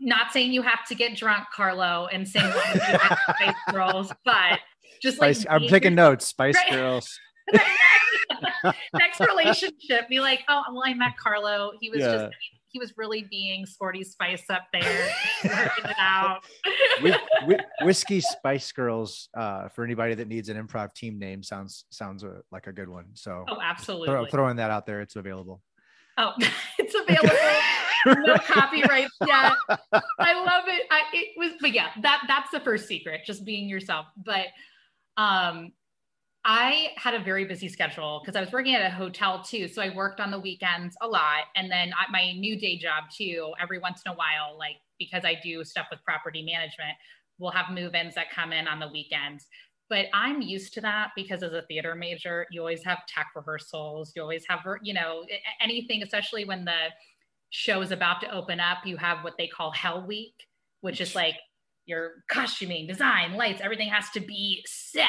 Speaker 2: Not saying you have to get drunk carlo and sing spice *laughs* girls but just
Speaker 1: spice, like i'm taking notes. Spice right? girls *laughs*
Speaker 2: next relationship, be like, oh, well, I met Carlo. He was yeah. just he was really being sporty spice up there, working it out. *laughs*
Speaker 1: Whiskey Spice Girls, uh, for anybody that needs an improv team name, sounds sounds uh, like a good one. So,
Speaker 2: oh, absolutely,
Speaker 1: throw, throwing that out there, it's available.
Speaker 2: Oh, *laughs* it's available. no copyright yet. I love it. I, it was, but yeah, that that's the first secret, just being yourself. But um, I had a very busy schedule because I was working at a hotel too. So I worked on the weekends a lot. And then at my new day job too, every once in a while, like because I do stuff with property management, we'll have move ins that come in on the weekends. But I'm used to that because as a theater major, you always have tech rehearsals. You always have, you know, anything, especially when the show is about to open up, you have what they call Hell Week, which is like your costuming, design, lights, everything has to be set.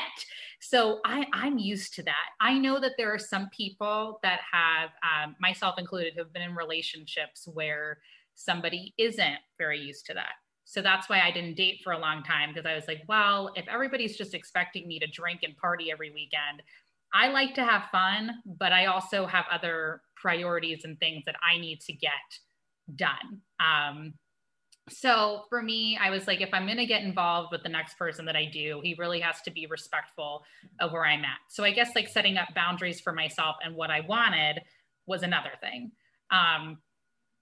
Speaker 2: So I, I'm used to that. I know that there are some people that have, um, myself included, who have been in relationships where somebody isn't very used to that. So that's why I didn't date for a long time because I was like, well, if everybody's just expecting me to drink and party every weekend, I like to have fun, but I also have other priorities and things that I need to get done. Um, so for me, I was like, if I'm going to get involved with the next person that I do, he really has to be respectful of where I'm at. So I guess like setting up boundaries for myself and what I wanted was another thing. Um,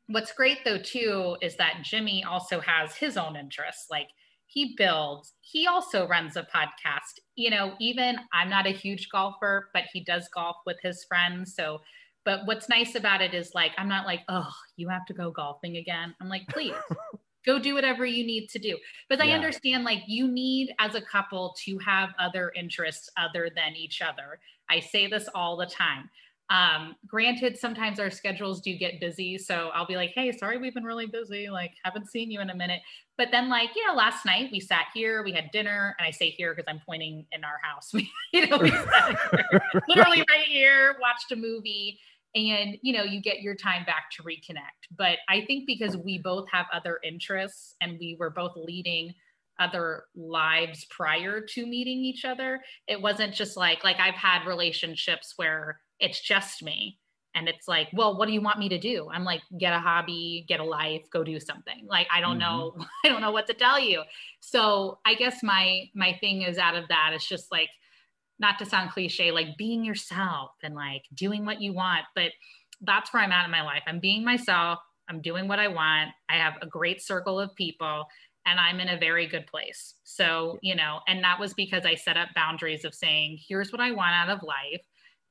Speaker 2: what's great though, too, is that Jimmy also has his own interests. Like he builds, he also runs a podcast. You know, even I'm not a huge golfer, but he does golf with his friends. So but what's nice about it is like i'm not like oh you have to go golfing again i'm like please *laughs* go do whatever you need to do. But i understand like you need as a couple to have other interests other than each other. I say this all the time. Um granted sometimes our schedules do get busy so i'll be like hey sorry we've been really busy like haven't seen you in a minute. But then like you know last night we sat here we had dinner and i say here because i'm pointing in our house. We, *laughs* you know we sat *laughs* literally right here watched a movie and you know you get your time back to reconnect but i think because we both have other interests and we were both leading other lives prior to meeting each other. It wasn't just like like I've had relationships where it's just me and it's like, well, what do you want me to do? I'm like, get a hobby, get a life, go do something. Like I don't mm-hmm. know *laughs* I don't know what to tell you. So, I guess my my thing is out of that it's just like not to sound cliche, like being yourself and like doing what you want, but that's where I'm at in my life. I'm being myself. I'm doing what I want. I have a great circle of people and I'm in a very good place. So, you know, and that was because I set up boundaries of saying, here's what I want out of life.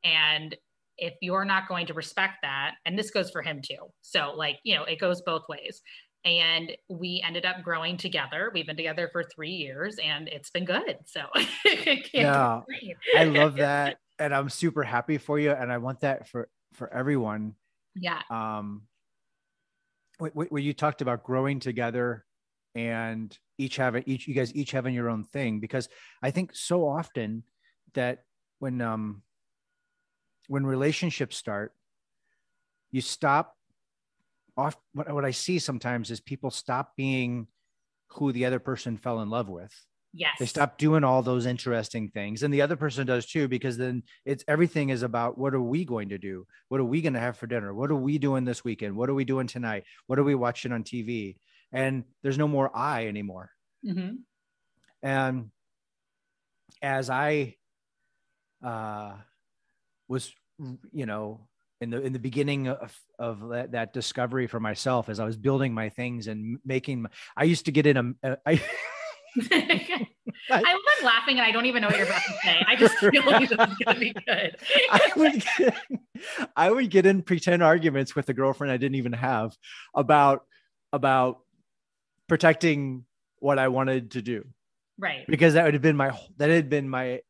Speaker 2: And if you're not going to respect that, and this goes for him too. So, like, you know, it goes both ways. And we ended up growing together. We've been together for three years and it's been good. So, *laughs*
Speaker 1: yeah, I love that. And I'm super happy for you. And I want that for, for everyone.
Speaker 2: Yeah.
Speaker 1: Um, where you talked about growing together and each having each you guys each having your own thing because i think so often that when um when relationships start you stop off what, what i see sometimes is people stop being who the other person fell in love with.
Speaker 2: Yes.
Speaker 1: They stop doing all those interesting things. And the other person does too because then it's everything is about what are we going to do? What are we going to have for dinner? What are we doing this weekend? What are we doing tonight? What are we watching on tv and there's no more I anymore. Mm-hmm. And as I uh, was, you know, in the in the beginning of, of that, that discovery for myself, as I was building my things and making, my, I used to get in a, *laughs* I. *laughs*
Speaker 2: I, I'm laughing and I don't even know what you're about to say. I just *laughs* feel like this is gonna be good.
Speaker 1: I would get, I would get in pretend arguments with a girlfriend I didn't even have about about protecting what I wanted to do.
Speaker 2: Right.
Speaker 1: Because that would have been my that had been my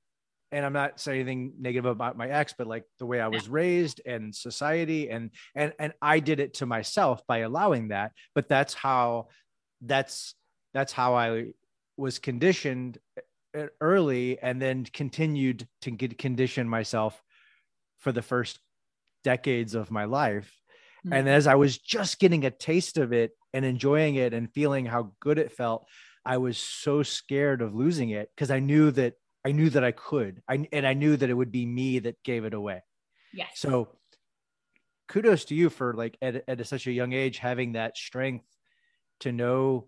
Speaker 1: and I'm not saying anything negative about my ex, but like the way I was yeah. raised and society and and and I did it to myself by allowing that. But that's how that's that's how I was conditioned early and then continued to get condition myself for the first decades of my life. Mm-hmm. And as I was just getting a taste of it and enjoying it and feeling how good it felt, I was so scared of losing it because I knew that I knew that I could. I and I knew that it would be me that gave it away.
Speaker 2: Yes.
Speaker 1: So kudos to you for like at, at such a young age having that strength to know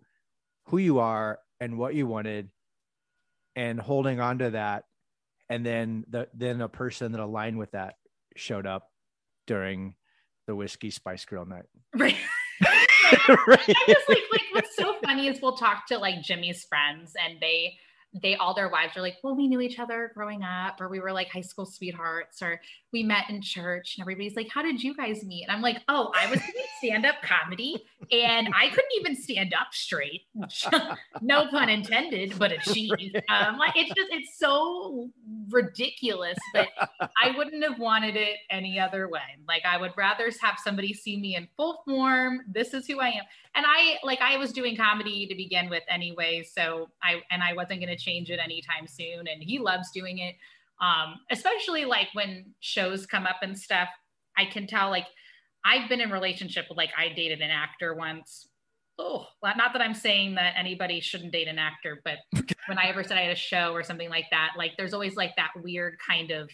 Speaker 1: who you are and what you wanted and holding on to that and then the then a person that aligned with that showed up during the whiskey spice grill night *laughs* *laughs*
Speaker 2: right right. I just like, like what's so funny is we'll talk to like Jimmy's friends and they they all their wives are like, well, we knew each other growing up, or we were like high school sweethearts, or we met in church, and everybody's like, how did you guys meet? And I'm like, oh, I was doing *laughs* stand up comedy, and I couldn't even stand up straight. *laughs* no pun intended, but a cheese. *laughs* Um, like it's just it's so ridiculous, but I wouldn't have wanted it any other way. Like I would rather have somebody see me in full form. This is who I am, and I like I was doing comedy to begin with anyway, so I and I wasn't going to change it anytime soon. And he loves doing it. Um, especially like when shows come up and stuff, I can tell like I've been in relationship with like I dated an actor once. Oh, well, not that I'm saying that anybody shouldn't date an actor, but *laughs* when I ever said I had a show or something like that, like there's always like that weird kind of,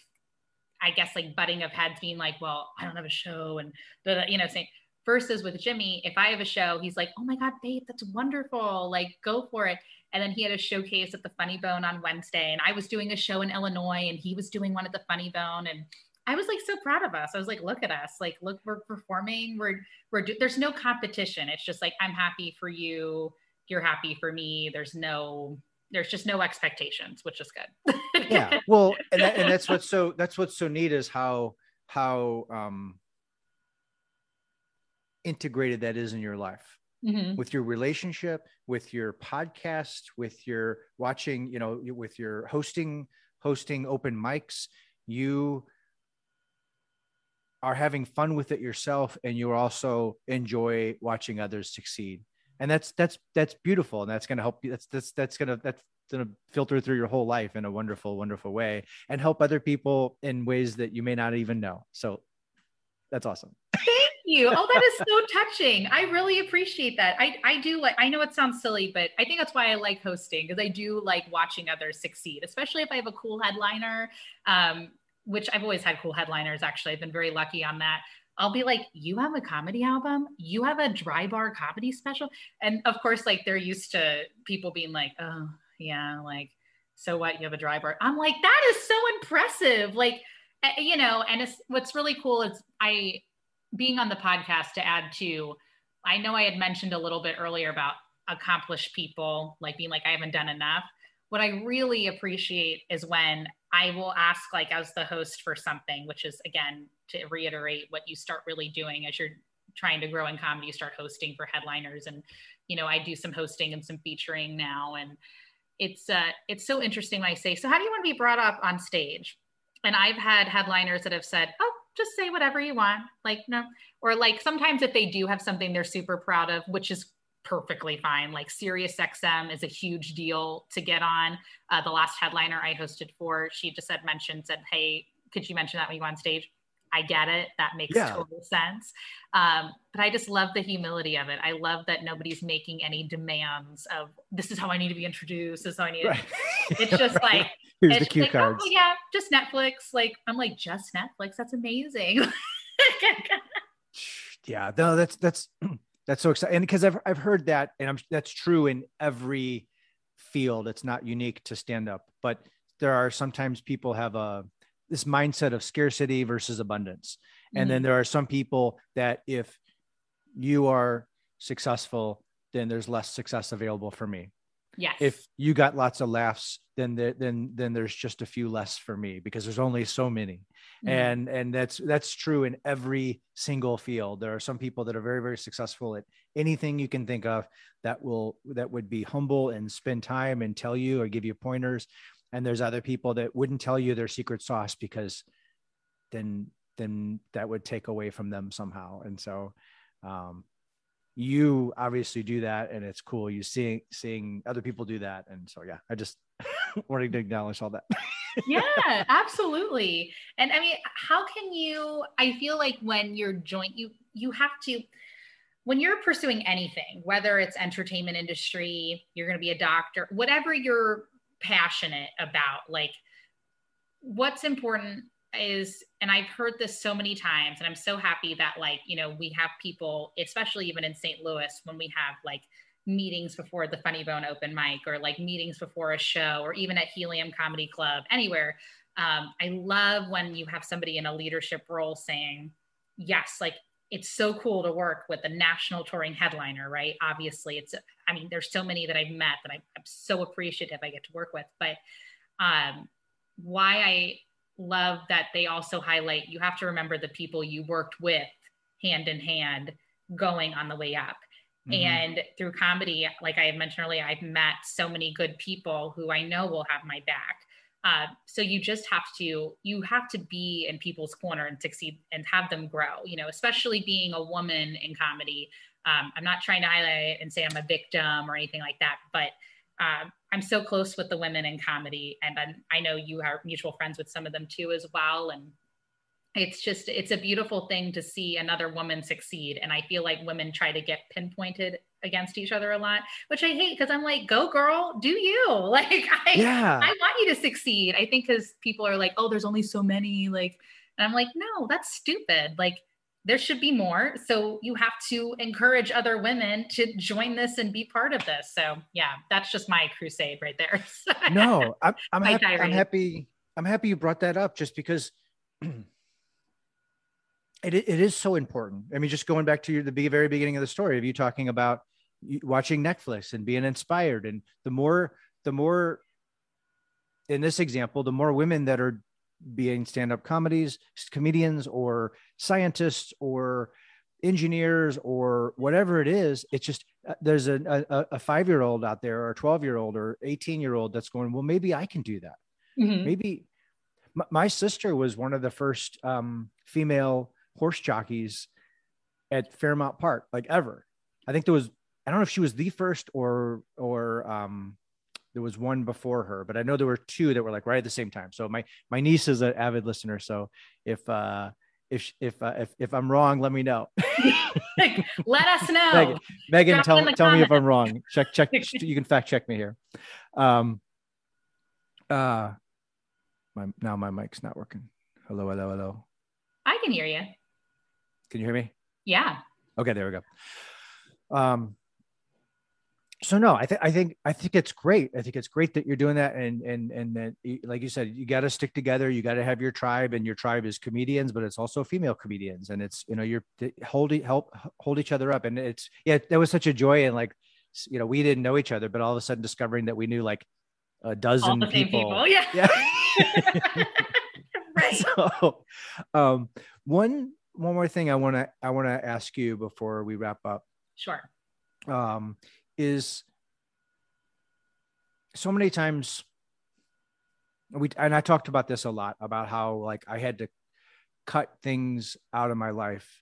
Speaker 2: I guess like butting of heads being like, well, I don't have a show and the, you know, saying versus with Jimmy, if I have a show, he's like, oh my God, babe, that's wonderful. Like go for it. And then he had a showcase at the Funny Bone on Wednesday. And I was doing a show in Illinois and he was doing one at the Funny Bone. And I was like so proud of us. I was like, look at us. Like, look, we're performing. We're, we're, do- there's no competition. It's just like, I'm happy for you. You're happy for me. There's no, there's just no expectations, which is good.
Speaker 1: yeah. Well, and, that, and that's what's so, that's what's so neat is how, how, um, integrated that is in your life mm-hmm. with your relationship, with your podcast, with your watching, you know, with your hosting, hosting open mics, you are having fun with it yourself and you also enjoy watching others succeed. And that's that's that's beautiful and that's going to help you that's that's that's going to that's going to filter through your whole life in a wonderful wonderful way and help other people in ways that you may not even know. So that's awesome
Speaker 2: you. Oh, that is so touching. I really appreciate that. I, I do like, I know it sounds silly, but I think that's why I like hosting because I do like watching others succeed, especially if I have a cool headliner, um, which I've always had cool headliners. Actually, I've been very lucky on that. I'll be like, you have a comedy album? You have a dry bar comedy special? And of course, like they're used to people being like, oh, yeah, like, so what? You have a dry bar. I'm like, that is so impressive. Like, eh, you know, and it's what's really cool is I being on the podcast to add to, I know I had mentioned a little bit earlier about accomplished people, like being like, I haven't done enough. What I really appreciate is when I will ask, like, as the host for something, which is again, to reiterate what you start really doing as you're trying to grow in comedy, you start hosting for headliners. And, you know, I do some hosting and some featuring now. And it's, uh, it's so interesting when I say, so how do you want to be brought up on stage? And I've had headliners that have said, oh, just say whatever you want. Like, no, or like sometimes if they do have something they're super proud of, which is perfectly fine. Like Sirius XM is a huge deal to get on. Uh, the last headliner I hosted for, she just said, mentioned, said, Hey, could you mention that when you go on stage? I get it. That makes yeah. total sense. Um, but I just love the humility of it. I love that nobody's making any demands of this is how I need to be introduced. This is how I need. Right. *laughs* It's just right. like
Speaker 1: here's the cue like, oh, cards.
Speaker 2: Oh, yeah, just Netflix. Like I'm like just Netflix. That's amazing. *laughs*
Speaker 1: yeah, no, that's that's *clears throat* that's so exciting. because I've I've heard that, and I'm that's true in every field. It's not unique to stand up, but there are sometimes people have a this mindset of scarcity versus abundance. And mm-hmm. then there are some people that if you are successful, then there's less success available for me.
Speaker 2: Yes.
Speaker 1: If you got lots of laughs, then the, then then there's just a few less for me because there's only so many. Mm-hmm. And and that's that's true in every single field. There are some people that are very very successful at anything you can think of that will that would be humble and spend time and tell you or give you pointers and there's other people that wouldn't tell you their secret sauce because then then that would take away from them somehow and so um, you obviously do that and it's cool. You seeing seeing other people do that. And so yeah i just *laughs* wanted to acknowledge all that. *laughs*
Speaker 2: Yeah absolutely. And i mean how can you i feel like when you're joint you you have to when you're pursuing anything whether it's entertainment industry you're going to be a doctor whatever you're passionate about like what's important is and i've heard this so many times and i'm so happy that like you know we have people especially even in st louis when we have like meetings before the funny bone open mic or like meetings before a show or even at helium comedy club anywhere um, i love when you have somebody in a leadership role saying yes like it's so cool to work with a national touring headliner, right? Obviously, it's, I mean, there's so many that I've met that I'm, I'm so appreciative I get to work with. But um, why I love that they also highlight you have to remember the people you worked with hand in hand going on the way up. Mm-hmm. And through comedy, like I had mentioned earlier, I've met so many good people who I know will have my back. Uh, so you just have to you have to be in people's corner and succeed and have them grow. You know, especially being a woman in comedy. Um, I'm not trying to highlight and say I'm a victim or anything like that, but uh, I'm so close with the women in comedy, and I'm, i know you are mutual friends with some of them too as well. And it's just it's a beautiful thing to see another woman succeed and i feel like women try to get pinpointed against each other a lot which i hate because i'm like go girl do you *laughs* like i yeah. i want you to succeed i think because people are like oh there's only so many like and i'm like no that's stupid like there should be more so you have to encourage other women to join this and be part of this so yeah that's just my crusade right there *laughs*
Speaker 1: no i'm, I'm, happy, I'm happy i'm happy you brought that up just because *clears throat* it, it is so important. I mean, just going back to your, the very beginning of the story of you talking about watching Netflix and being inspired. And the more, the more, in this example, the more women that are being stand-up comedies, comedians or scientists or engineers or whatever it is, it's just, uh, there's a, a, a five-year-old out there or a 12-year-old or 18-year-old that's going, well, maybe I can do that. Mm-hmm. Maybe my, my, sister was one of the first um, female horse jockeys at Fairmount Park, like ever. I think there was, I don't know if she was the first or, or, um, there was one before her, but I know there were two that were like right at the same time. So my, my niece is an avid listener. So if, uh, if if uh, if if I'm wrong, let me know. *laughs*
Speaker 2: let us *laughs* know.
Speaker 1: Megan, Megan tell, tell me if I'm wrong. Check check. *laughs* you can fact check me here. Um. Uh. My now my mic's not working. Hello, hello, hello.
Speaker 2: I can hear you.
Speaker 1: Can you hear me?
Speaker 2: Yeah.
Speaker 1: Okay, there we go. Um, so no, I think I think I think it's great. I think it's great that you're doing that, and and and that, like you said, you got to stick together. You got to have your tribe, and your tribe is comedians, but it's also female comedians, and it's you know you're hold help hold each other up, and it's yeah, that was such a joy, and like you know we didn't know each other, but all of a sudden discovering that we knew like a dozen people.
Speaker 2: people. yeah.
Speaker 1: yeah. *laughs* right. *laughs* So, um, one one more thing I want to I want to ask you before we wrap up.
Speaker 2: Sure.
Speaker 1: Um, is so many times we and I talked about this a lot about how like I had to cut things out of my life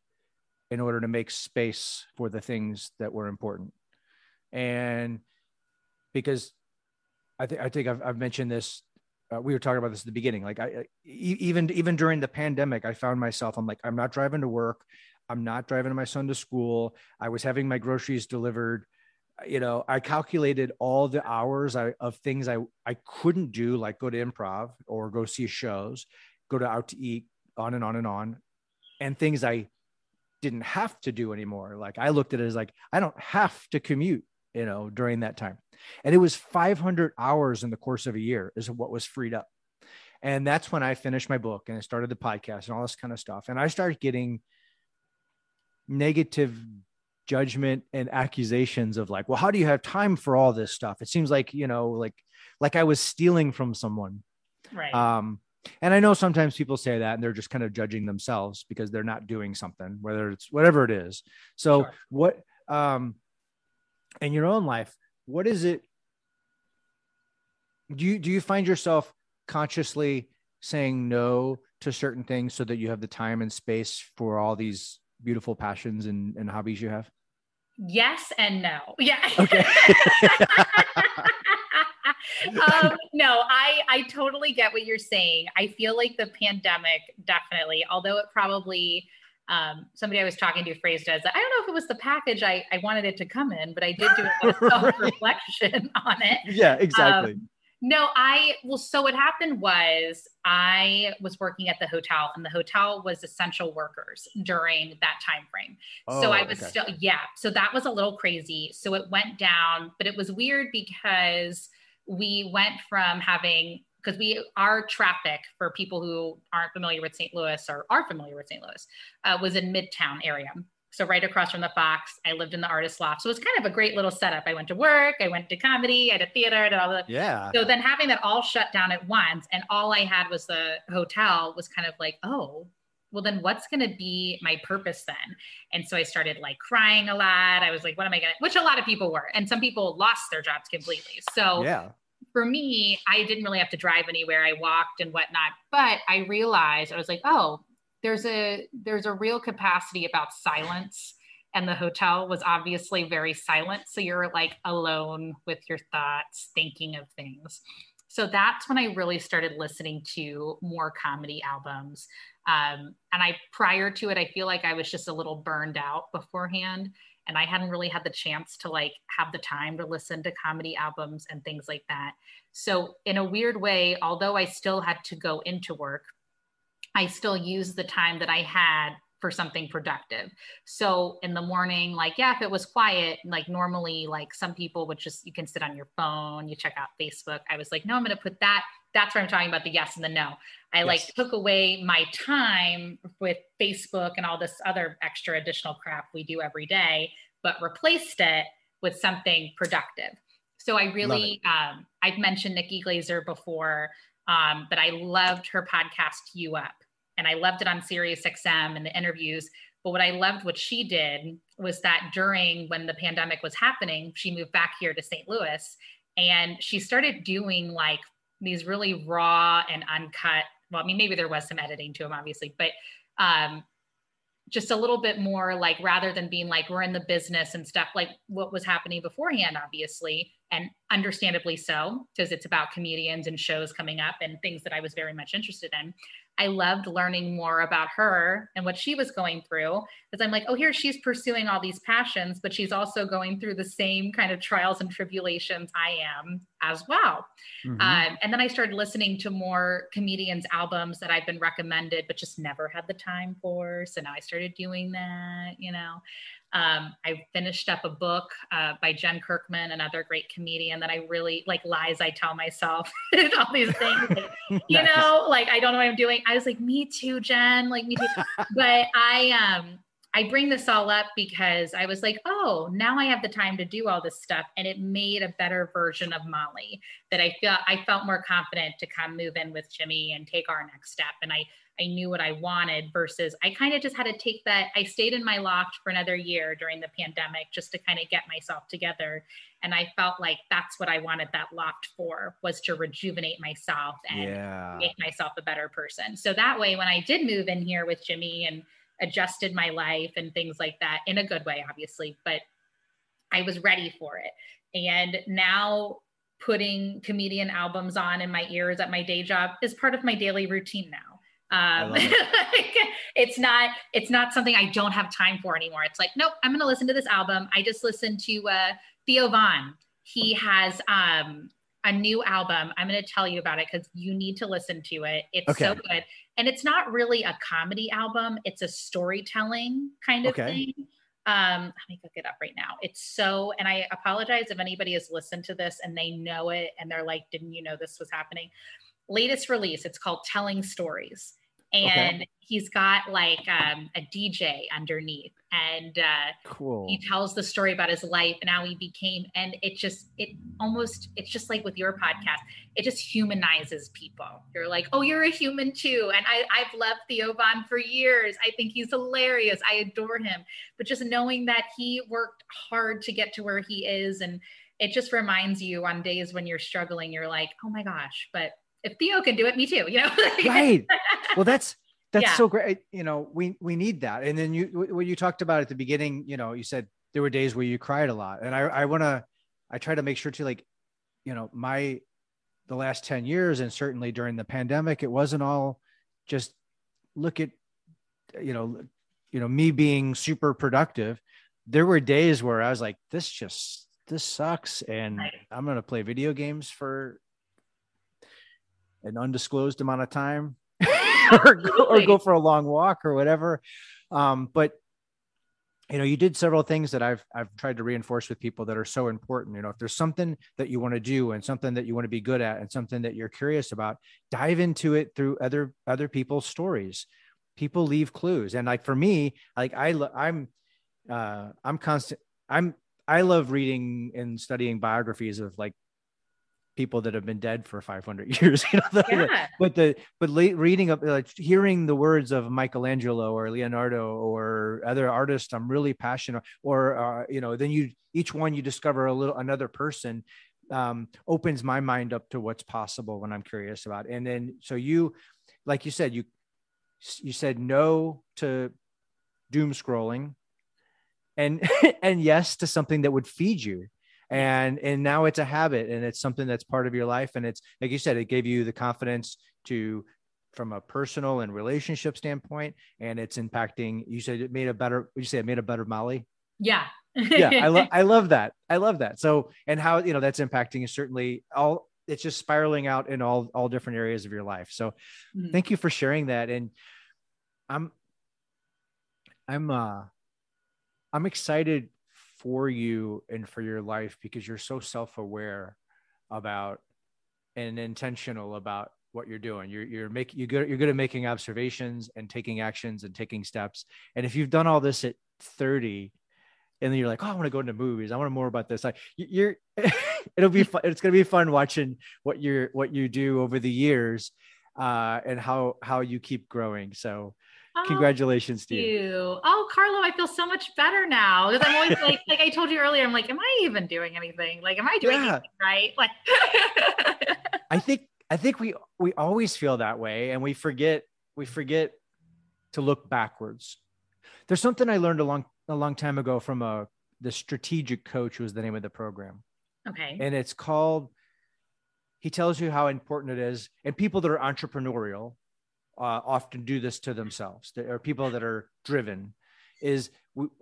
Speaker 1: in order to make space for the things that were important. And because I think I think I've, I've mentioned this uh, we were talking about this at the beginning like I, even even during the pandemic i found myself i'm like i'm not driving to work. I'm not driving my son to school. I was having my groceries delivered you know, I calculated all the hours I, of things I, I couldn't do, like go to improv or go see shows, go to out to eat, on and on and on, and things I didn't have to do anymore. Like I looked at it as like, I don't have to commute, you know, during that time. And it was 500 hours in the course of a year is what was freed up. And that's when I finished my book and I started the podcast and all this kind of stuff. And I started getting negative judgment and accusations of like, well, how do you have time for all this stuff? It seems like, you know, like, like I was stealing from someone.
Speaker 2: Right.
Speaker 1: Um, and I know sometimes people say that and they're just kind of judging themselves because they're not doing something, whether it's whatever it is. So sure. what, um, in your own life, what is it? Do you, do you find yourself consciously saying no to certain things so that you have the time and space for all these beautiful passions and, and hobbies you have?
Speaker 2: Yes and no. Yeah.
Speaker 1: Okay. *laughs*
Speaker 2: um, no, I I totally get what you're saying. I feel like the pandemic definitely, although it probably um, somebody I was talking to phrased as I don't know if it was the package I, I wanted it to come in, but I did do a *laughs* self reflection on it.
Speaker 1: Yeah, exactly.
Speaker 2: Um, no, I well, so what happened was I was working at the hotel, and the hotel was essential workers during that time frame. Oh, so I was okay. still, yeah. So that was a little crazy. So it went down, but it was weird because we went from having because we our traffic for people who aren't familiar with St. Louis or are familiar with St. Louis uh, was in Midtown area. So right across from the Fox, I lived in the artist loft. So it was kind of a great little setup. I went to work, I went to comedy, I did theater, I did all the
Speaker 1: yeah.
Speaker 2: So then having that all shut down at once, and all I had was the hotel was kind of like, oh, well then what's going to be my purpose then and so i started like crying a lot i was like what am i going to which a lot of people were and some people lost their jobs completely so
Speaker 1: yeah
Speaker 2: for me i didn't really have to drive anywhere i walked and whatnot but i realized i was like oh there's a there's a real capacity about silence and the hotel was obviously very silent so you're like alone with your thoughts thinking of things. So that's when i really started listening to more comedy albums. Um, and i prior to it i feel like i was just a little burned out beforehand and i hadn't really had the chance to like have the time to listen to comedy albums and things like that. So in a weird way although i still had to go into work I still use the time that I had for something productive. So in the morning, like, yeah, if it was quiet, like normally, like some people would just, you can sit on your phone, you check out Facebook. I was like, no, I'm going to put that. That's where I'm talking about the yes and the no. I yes. like took away my time with Facebook and all this other extra additional crap we do every day, but replaced it with something productive. So I really, um, I've mentioned Nikki Glazer before. Um, but I loved her podcast, You Up, and I loved it on Sirius XM and the interviews. But what I loved what she did was that during when the pandemic was happening, she moved back here to St. Louis and she started doing like these really raw and uncut. Well, I mean, maybe there was some editing to them, obviously, but um, just a little bit more like rather than being like we're in the business and stuff like what was happening beforehand obviously and understandably so because it's about comedians and shows coming up and things that i was very much interested in I loved learning more about her and what she was going through because I'm like, oh, here she's pursuing all these passions, but she's also going through the same kind of trials and tribulations I am as well. Mm-hmm. Um, and then I started listening to more comedians' albums that I've been recommended, but just never had the time for. So now I started doing that, you know. Um, I finished up a book uh, by Jen Kirkman, another great comedian that I really like lies I tell myself *laughs* all these things. Like, *laughs* you know, like I don't know what I'm doing. I was like, me too, Jen, like me too. *laughs* but I um I bring this all up because I was like, oh, now I have the time to do all this stuff. And it made a better version of Mollie that I felt I felt more confident to come move in with Jimmy and take our next step. And I I knew what I wanted versus I kind of just had to take that. I stayed in my loft for another year during the pandemic just to kind of get myself together. And I felt like that's what I wanted that loft for was to rejuvenate myself and yeah. make myself a better person. So that way, when I did move in here with Jimmy and adjusted my life and things like that in a good way, obviously, but I was ready for it. And now putting comedian albums on in my ears at my day job is part of my daily routine now um, it. *laughs* it's not it's not something I don't have time for anymore. It's like, nope, I'm going to listen to this album. I just listened to uh, Theo Von. He has um, a new album. I'm going to tell you about it because you need to listen to it. It's okay. so good, and it's not really a comedy album. It's a storytelling kind of okay. thing. Um, let me look it up right now. It's so, and I apologize if anybody has listened to this and they know it and they're like, didn't you know this was happening? Latest release, it's called Telling Stories and okay. he's got like um, a DJ underneath, and uh,
Speaker 1: cool.
Speaker 2: He tells the story about his life and how he became, and it just it almost it's just like with your podcast, it just humanizes people. You're like, oh, you're a human too, and I I've loved Theo Von for years. I think he's hilarious. I adore him, but just knowing that he worked hard to get to where he is, and it just reminds you on days when you're struggling, you're like, oh my gosh, but if Theo can do it, me too, you know? *laughs*
Speaker 1: right. Well, that's, that's yeah. so great. You know, we, we need that. And then you, what you talked about at the beginning, you know, you said there were days where you cried a lot and I, I want to, I try to make sure to like, you know, my, the last 10 years and certainly during the pandemic, it wasn't all just look at, you know, you know, me being super productive. There were days where I was like, this just, this sucks. And right. I'm going to play video games for an undisclosed amount of time *laughs* or, go, or go for a long walk or whatever. Um, but you know, you did several things that I've I've tried to reinforce with people that are so important. You know, if there's something that you want to do and something that you want to be good at and something that you're curious about, dive into it through other other people's stories. People leave clues, and like for me, like I I'm uh, I'm constant. I'm I love reading and studying biographies of like people that have been dead for 500 *laughs* years you know yeah. *laughs* but the but late reading of like hearing the words of michelangelo or leonardo or other artists i'm really passionate or uh, you know then you each one you discover a little another person um, opens my mind up to what's possible when i'm curious about and then so you like you said you you said no to doom scrolling and *laughs* and yes to something that would feed you and and now it's a habit and it's something that's part of your life and it's like you said it gave you the confidence to from a personal and relationship standpoint and it's impacting you said it made a better would you say it made a better mollie?
Speaker 2: Yeah.
Speaker 1: Yeah i love *laughs* i love that. I love that. So and how you know that's impacting is certainly all it's just spiraling out in all all different areas of your life. So mm-hmm. thank you for sharing that and i'm i'm uh i'm excited for you and for your life because you're so self-aware about and intentional about what you're doing. You're you're making you're good you're good at making observations and taking actions and taking steps. And if you've done all this at 30 and then you're like, oh, I want to go into movies. I want to more about this. Like you're *laughs* it'll be fun. It's gonna be fun watching what you're what you do over the years uh and how how you keep growing. So Oh, Congratulations to you.
Speaker 2: you. Oh, Carlo, I feel so much better now because I'm always like, like I told you earlier, I'm like, am I even doing anything? Like, am I doing yeah. anything right? Like, *laughs*
Speaker 1: I think I think we we always feel that way, and we forget we forget to look backwards. There's something I learned a long a long time ago from a the strategic coach was the name of the program.
Speaker 2: Okay.
Speaker 1: And it's called. He tells you how important it is, and people that are entrepreneurial uh, often do this to themselves. There are people that are driven. Is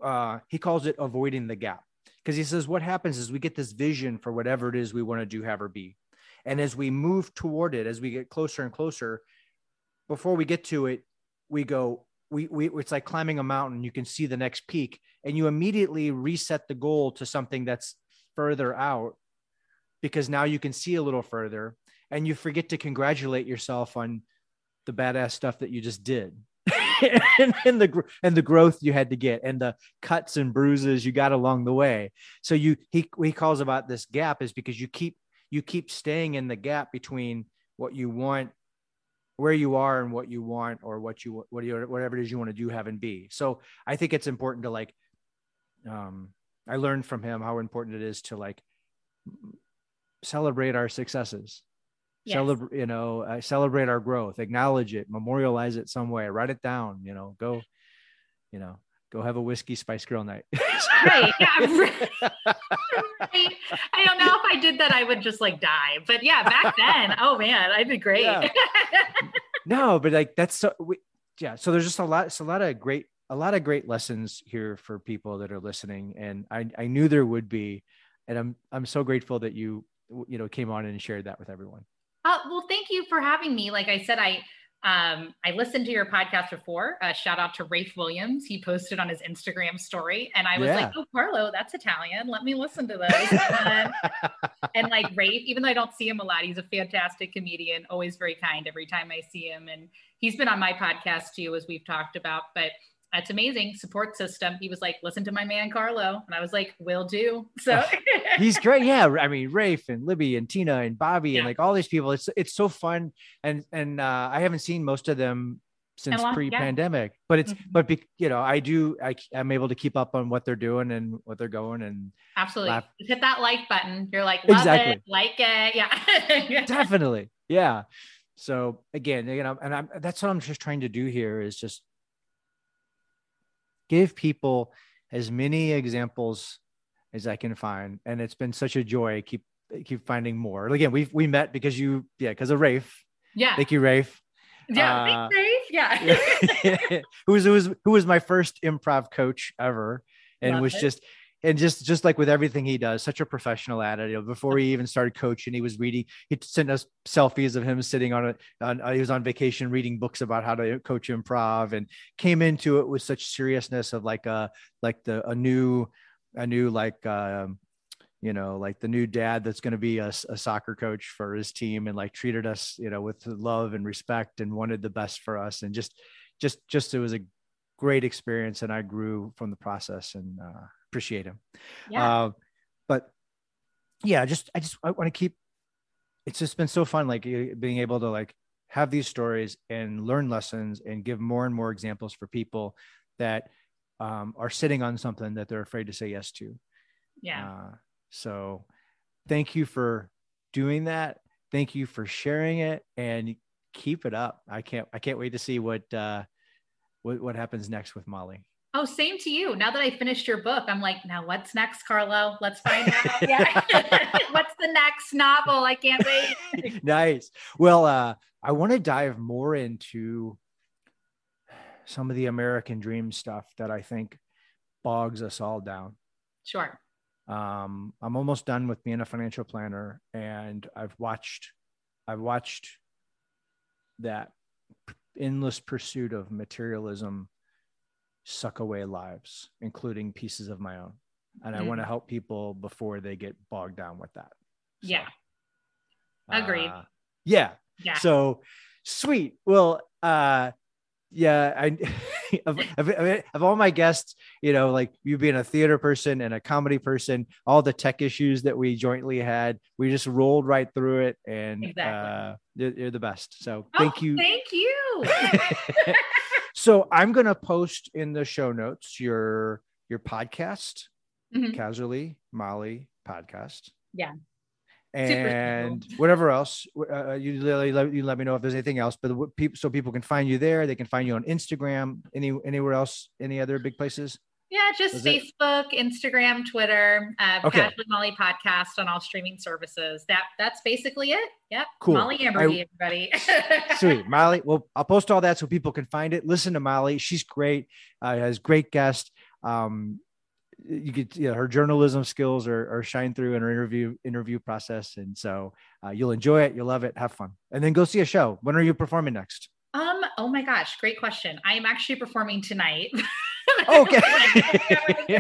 Speaker 1: uh, he calls it avoiding the gap because he says what happens is we get this vision for whatever it is we want to do, have or be, and as we move toward it, as we get closer and closer, before we get to it, we go. We, we it's like climbing a mountain. You can see the next peak, and you immediately reset the goal to something that's further out because now you can see a little further and you forget to congratulate yourself on the badass stuff that you just did. *laughs* And, and, the and the growth you had to get and the cuts and bruises you got along the way. So you he he calls about this gap is because you keep you keep staying in the gap between what you want where you are and what you want or what you what you whatever it is you want to do have and be. So i think it's important to like um i learned from him how important it is to like celebrate our successes yes. celebrate you know uh, celebrate our growth acknowledge it memorialize it some way write it down you know go you know go have a whiskey spice girl night *laughs* right yeah
Speaker 2: right. *laughs* right. i don't know if i did that i would just like die but yeah back then oh man i'd be great yeah. *laughs*
Speaker 1: no but like that's so we, yeah so there's just a lot it's a lot of great a lot of great lessons here for people that are listening and i i knew there would be and i'm i'm so grateful that you you know came on and shared that with everyone
Speaker 2: uh, well, thank you for having me. Like I said, I um, I listened to your podcast before. Uh, shout out to Rafe Williams. He posted on his Instagram story, and I was yeah. like, "Oh, Carlo, that's Italian. Let me listen to this." and, *laughs* and like Rafe, even though I don't see him a lot, he's a fantastic comedian. Always very kind every time I see him, and he's been on my podcast too, as we've talked about. But that's amazing support system. He was like, listen to my man Carlo. And I was like, will do. *laughs* So
Speaker 1: he's great. Yeah. I mean, Rafe and Libby and Tina and Bobby yeah. and like all these people. It's it's so fun. And and uh, I haven't seen most of them since pre-pandemic yeah. but it's mm-hmm. but be, you know i do I, i'm able to keep up on what they're doing and what they're going and
Speaker 2: absolutely hit that like button you're like love exactly. it like it *laughs* yeah
Speaker 1: definitely yeah so again you know and i'm that's what i'm just trying to do here is just give people as many examples as I can find. And it's been such a joy. Keep keep finding more. Again, we we met because you yeah because of Rafe.
Speaker 2: Yeah.
Speaker 1: Thank you, Rafe.
Speaker 2: Yeah, uh, Rafe. Yeah. *laughs* *laughs*
Speaker 1: who was who was who was my first improv coach ever, and Love was it. just and just just like with everything he does such a professional at it. You know, before he even started coaching he was reading he sent us selfies of him sitting on a on, uh, he was on vacation reading books about how to coach improv and came into it with such seriousness of like a like the a new a new like um you know like the new dad that's going to be a, a soccer coach for his team and like treated us you know with love and respect and wanted the best for us. And just just just it was a great experience and i grew from the process and uh appreciate him. Yeah. Uh, but yeah, just I just I want to keep. It's just been so fun, like being able to like have these stories and learn lessons and give more and more examples for people that um, are sitting on something that they're afraid to say yes to.
Speaker 2: Yeah. Uh,
Speaker 1: so thank you for doing that. Thank you for sharing it and keep it up. I can't I can't wait to see what uh what, what happens next with Mollie.
Speaker 2: Oh, same to you. Now that I finished your book, I'm like, now what's next, Carlo? Let's find out. *laughs* Yeah. *laughs* what's the next novel? I can't wait. *laughs*
Speaker 1: nice. Well, uh, I want to dive more into some of the American dream stuff that I think bogs us all down.
Speaker 2: Sure.
Speaker 1: Um, I'm almost done with being a financial planner, and I've watched, I've watched that endless pursuit of materialism suck away lives, including pieces of my own. And mm I want to help people before they get bogged down with that.
Speaker 2: So, yeah. Agreed.
Speaker 1: Uh, yeah. Yeah. So sweet. Well, uh, yeah, I *laughs* of, of, of, all my guests, you know, like you being a theater person and a comedy person, all the tech issues that we jointly had, we just rolled right through it, and exactly. uh, you're, you're, the best. So thank oh, you.
Speaker 2: Thank you. *laughs*
Speaker 1: So I'm gonna post in the show notes your your podcast, mm-hmm. casually Mollie podcast.
Speaker 2: Yeah.
Speaker 1: And whatever else, uh, you, let, you let me know if there's anything else. But people, so people can find you there. They can find you on Instagram. Any anywhere else? Any other big places?
Speaker 2: Yeah, just
Speaker 3: it-
Speaker 2: Facebook, Instagram, Twitter, uh,
Speaker 3: Okay.
Speaker 2: Casually Mollie podcast on all streaming services. That that's basically it. Yep.
Speaker 3: Cool.
Speaker 2: Mollie Amburgey, everybody. *laughs*
Speaker 3: Sweet, Mollie. Well, I'll post all that so people can find it. Listen to Mollie; she's great. Uh, has great guests. Um, you get you know, her journalism skills are, are shine through in her interview interview process, and so uh, you'll enjoy it. You'll love it. Have fun, and then go see a show. When are you performing next?
Speaker 2: Um, oh my gosh, great question. I am actually performing tonight. *laughs*
Speaker 3: Okay. *laughs*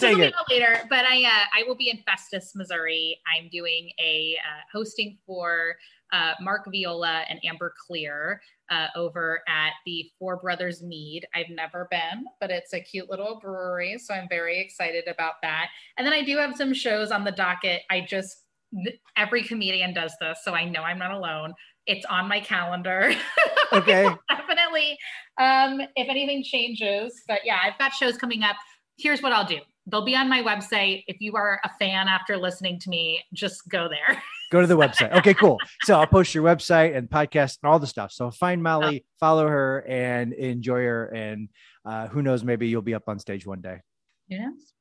Speaker 2: Will *laughs*
Speaker 3: it.
Speaker 2: later, but I uh, I will be in Festus, Missouri. I'm doing a uh, hosting for uh, Mark Viola and Amber Clear uh, over at the Four Brothers Mead. I've never been, but it's a cute little brewery, so I'm very excited about that. And then I do have some shows on the docket. I just every comedian does this, so I know I'm not alone. It's on my calendar. *laughs*
Speaker 3: Okay.
Speaker 2: Definitely. Um, if anything changes, but yeah, I've got shows coming up. Here's what I'll do. They'll be on my website. If you are a fan after listening to me, just go there.
Speaker 3: Go to the website. Okay, cool. So I'll post your website and podcast and all the stuff. So find Mollie, follow her, and enjoy her. And uh, who knows, maybe you'll be up on stage one day.
Speaker 2: Who knows?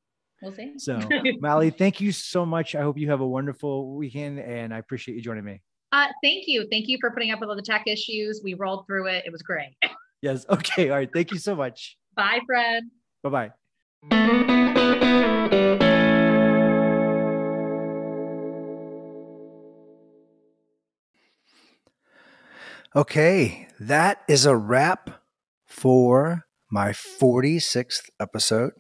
Speaker 2: We'll see.
Speaker 3: So, *laughs* Mollie, thank you so much. I hope you have a wonderful weekend, and I appreciate you joining me.
Speaker 2: Uh, thank you. Thank you for putting up with all the tech issues. We rolled through it. It was great.
Speaker 3: Yes. *laughs* Okay. All right. Thank you so much.
Speaker 2: Bye, Fred.
Speaker 3: Bye bye.
Speaker 1: Okay, that is a wrap for my 46th episode.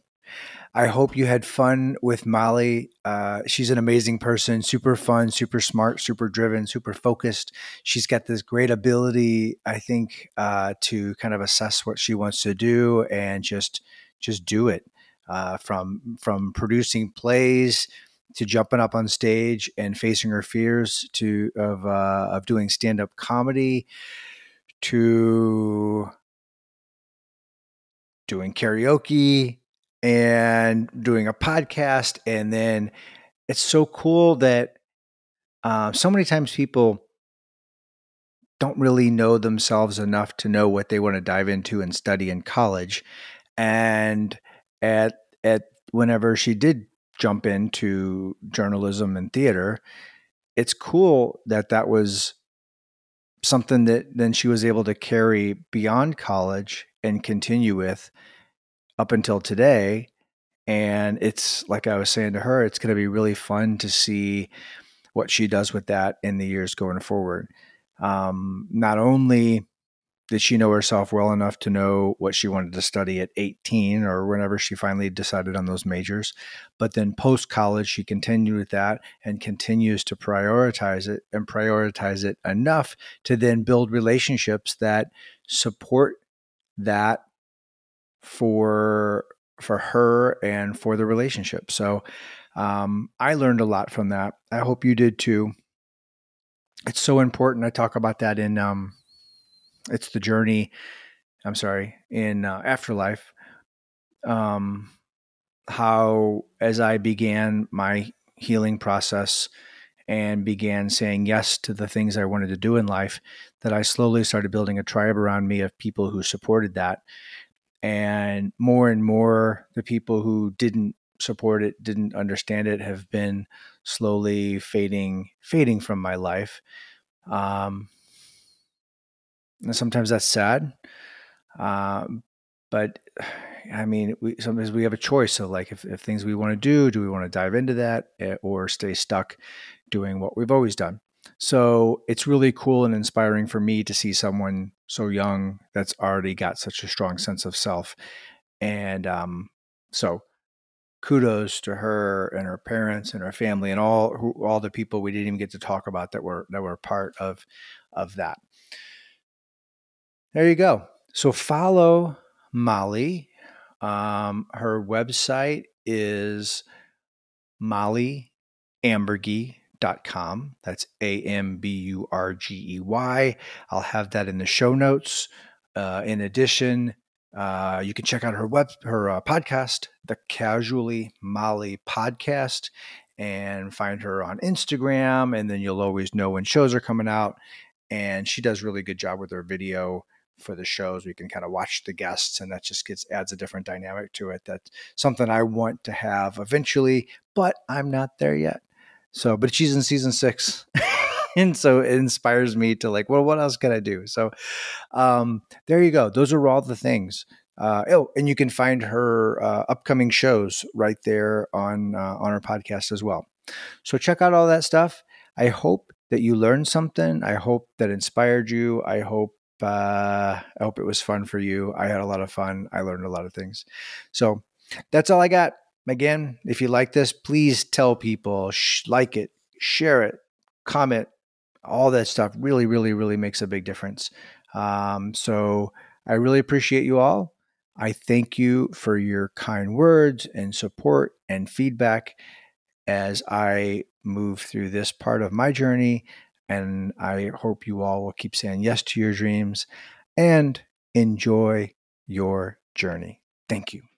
Speaker 1: I hope you had fun with Mollie. Uh, she's an amazing person, super fun, super smart, super driven, super focused. She's got this great ability, I think, uh, to kind of assess what she wants to do and just just do it. Uh, from from producing plays to jumping up on stage and facing her fears to of uh, of doing stand up comedy to doing karaoke and doing a podcast and then it's so cool that uh, so many times people don't really know themselves enough to know what they want to dive into and study in college. And at at whenever she did jump into journalism and theater it's cool that that was something that then she was able to carry beyond college and continue with up until today and it's like i was saying to her it's going to be really fun to see what she does with that in the years going forward. Um, not only did she know herself well enough to know what she wanted to study at 18 or whenever she finally decided on those majors but then post college she continued with that and continues to prioritize it and prioritize it enough to then build relationships that support that for for her and for the relationship. So um, i learned a lot from that. I hope you did too. It's so important i talk about that in um, it's the journey i'm sorry in uh, afterlife. Um how as i began my healing process and began saying yes to the things i wanted to do in life that i slowly started building a tribe around me of people who supported that and more and more the people who didn't support it didn't understand it have been slowly fading fading from my life um and sometimes that's sad. Um, but I mean, we sometimes we have a choice. So, like, if, if things we want to do, do we want to dive into that eh, or stay stuck doing what we've always done? So, it's really cool and inspiring for me to see someone so young that's already got such a strong sense of self. And um, so, kudos to her and her parents and her family and all who, all the people we didn't even get to talk about that were that were part of of that. There you go. So follow Mollie. Um, her website is mollieamburgey.com. That's A M B U R G E Y. I'll have that in the show notes. Uh, in addition, uh, you can check out her web her uh, podcast, the Casually Mollie Podcast, and find her on Instagram. And then you'll always know when shows are coming out. And she does really good job with her video for the shows. We can kind of watch the guests, and that just gets adds a different dynamic to it. That's something I want to have eventually, but I'm not there yet. So, but she's in season six. *laughs* and so it inspires me to like, well, what else can I do? So, um, there you go. Those are all the things. Uh, oh, and you can find her uh, upcoming shows right there on uh, on her podcast as well. So check out all that stuff. I hope that you learned something. I hope that inspired you. I hope uh, I hope it was fun for you. I had a lot of fun. I learned a lot of things. So that's all I got. Again, if you like this, please tell people, sh- like it, share it, comment, all that stuff. Really, really, really makes a big difference. Um, so I really appreciate you all. I thank you for your kind words and support and feedback as I move through this part of my journey. And I hope you all will keep saying yes to your dreams and enjoy your journey. Thank you.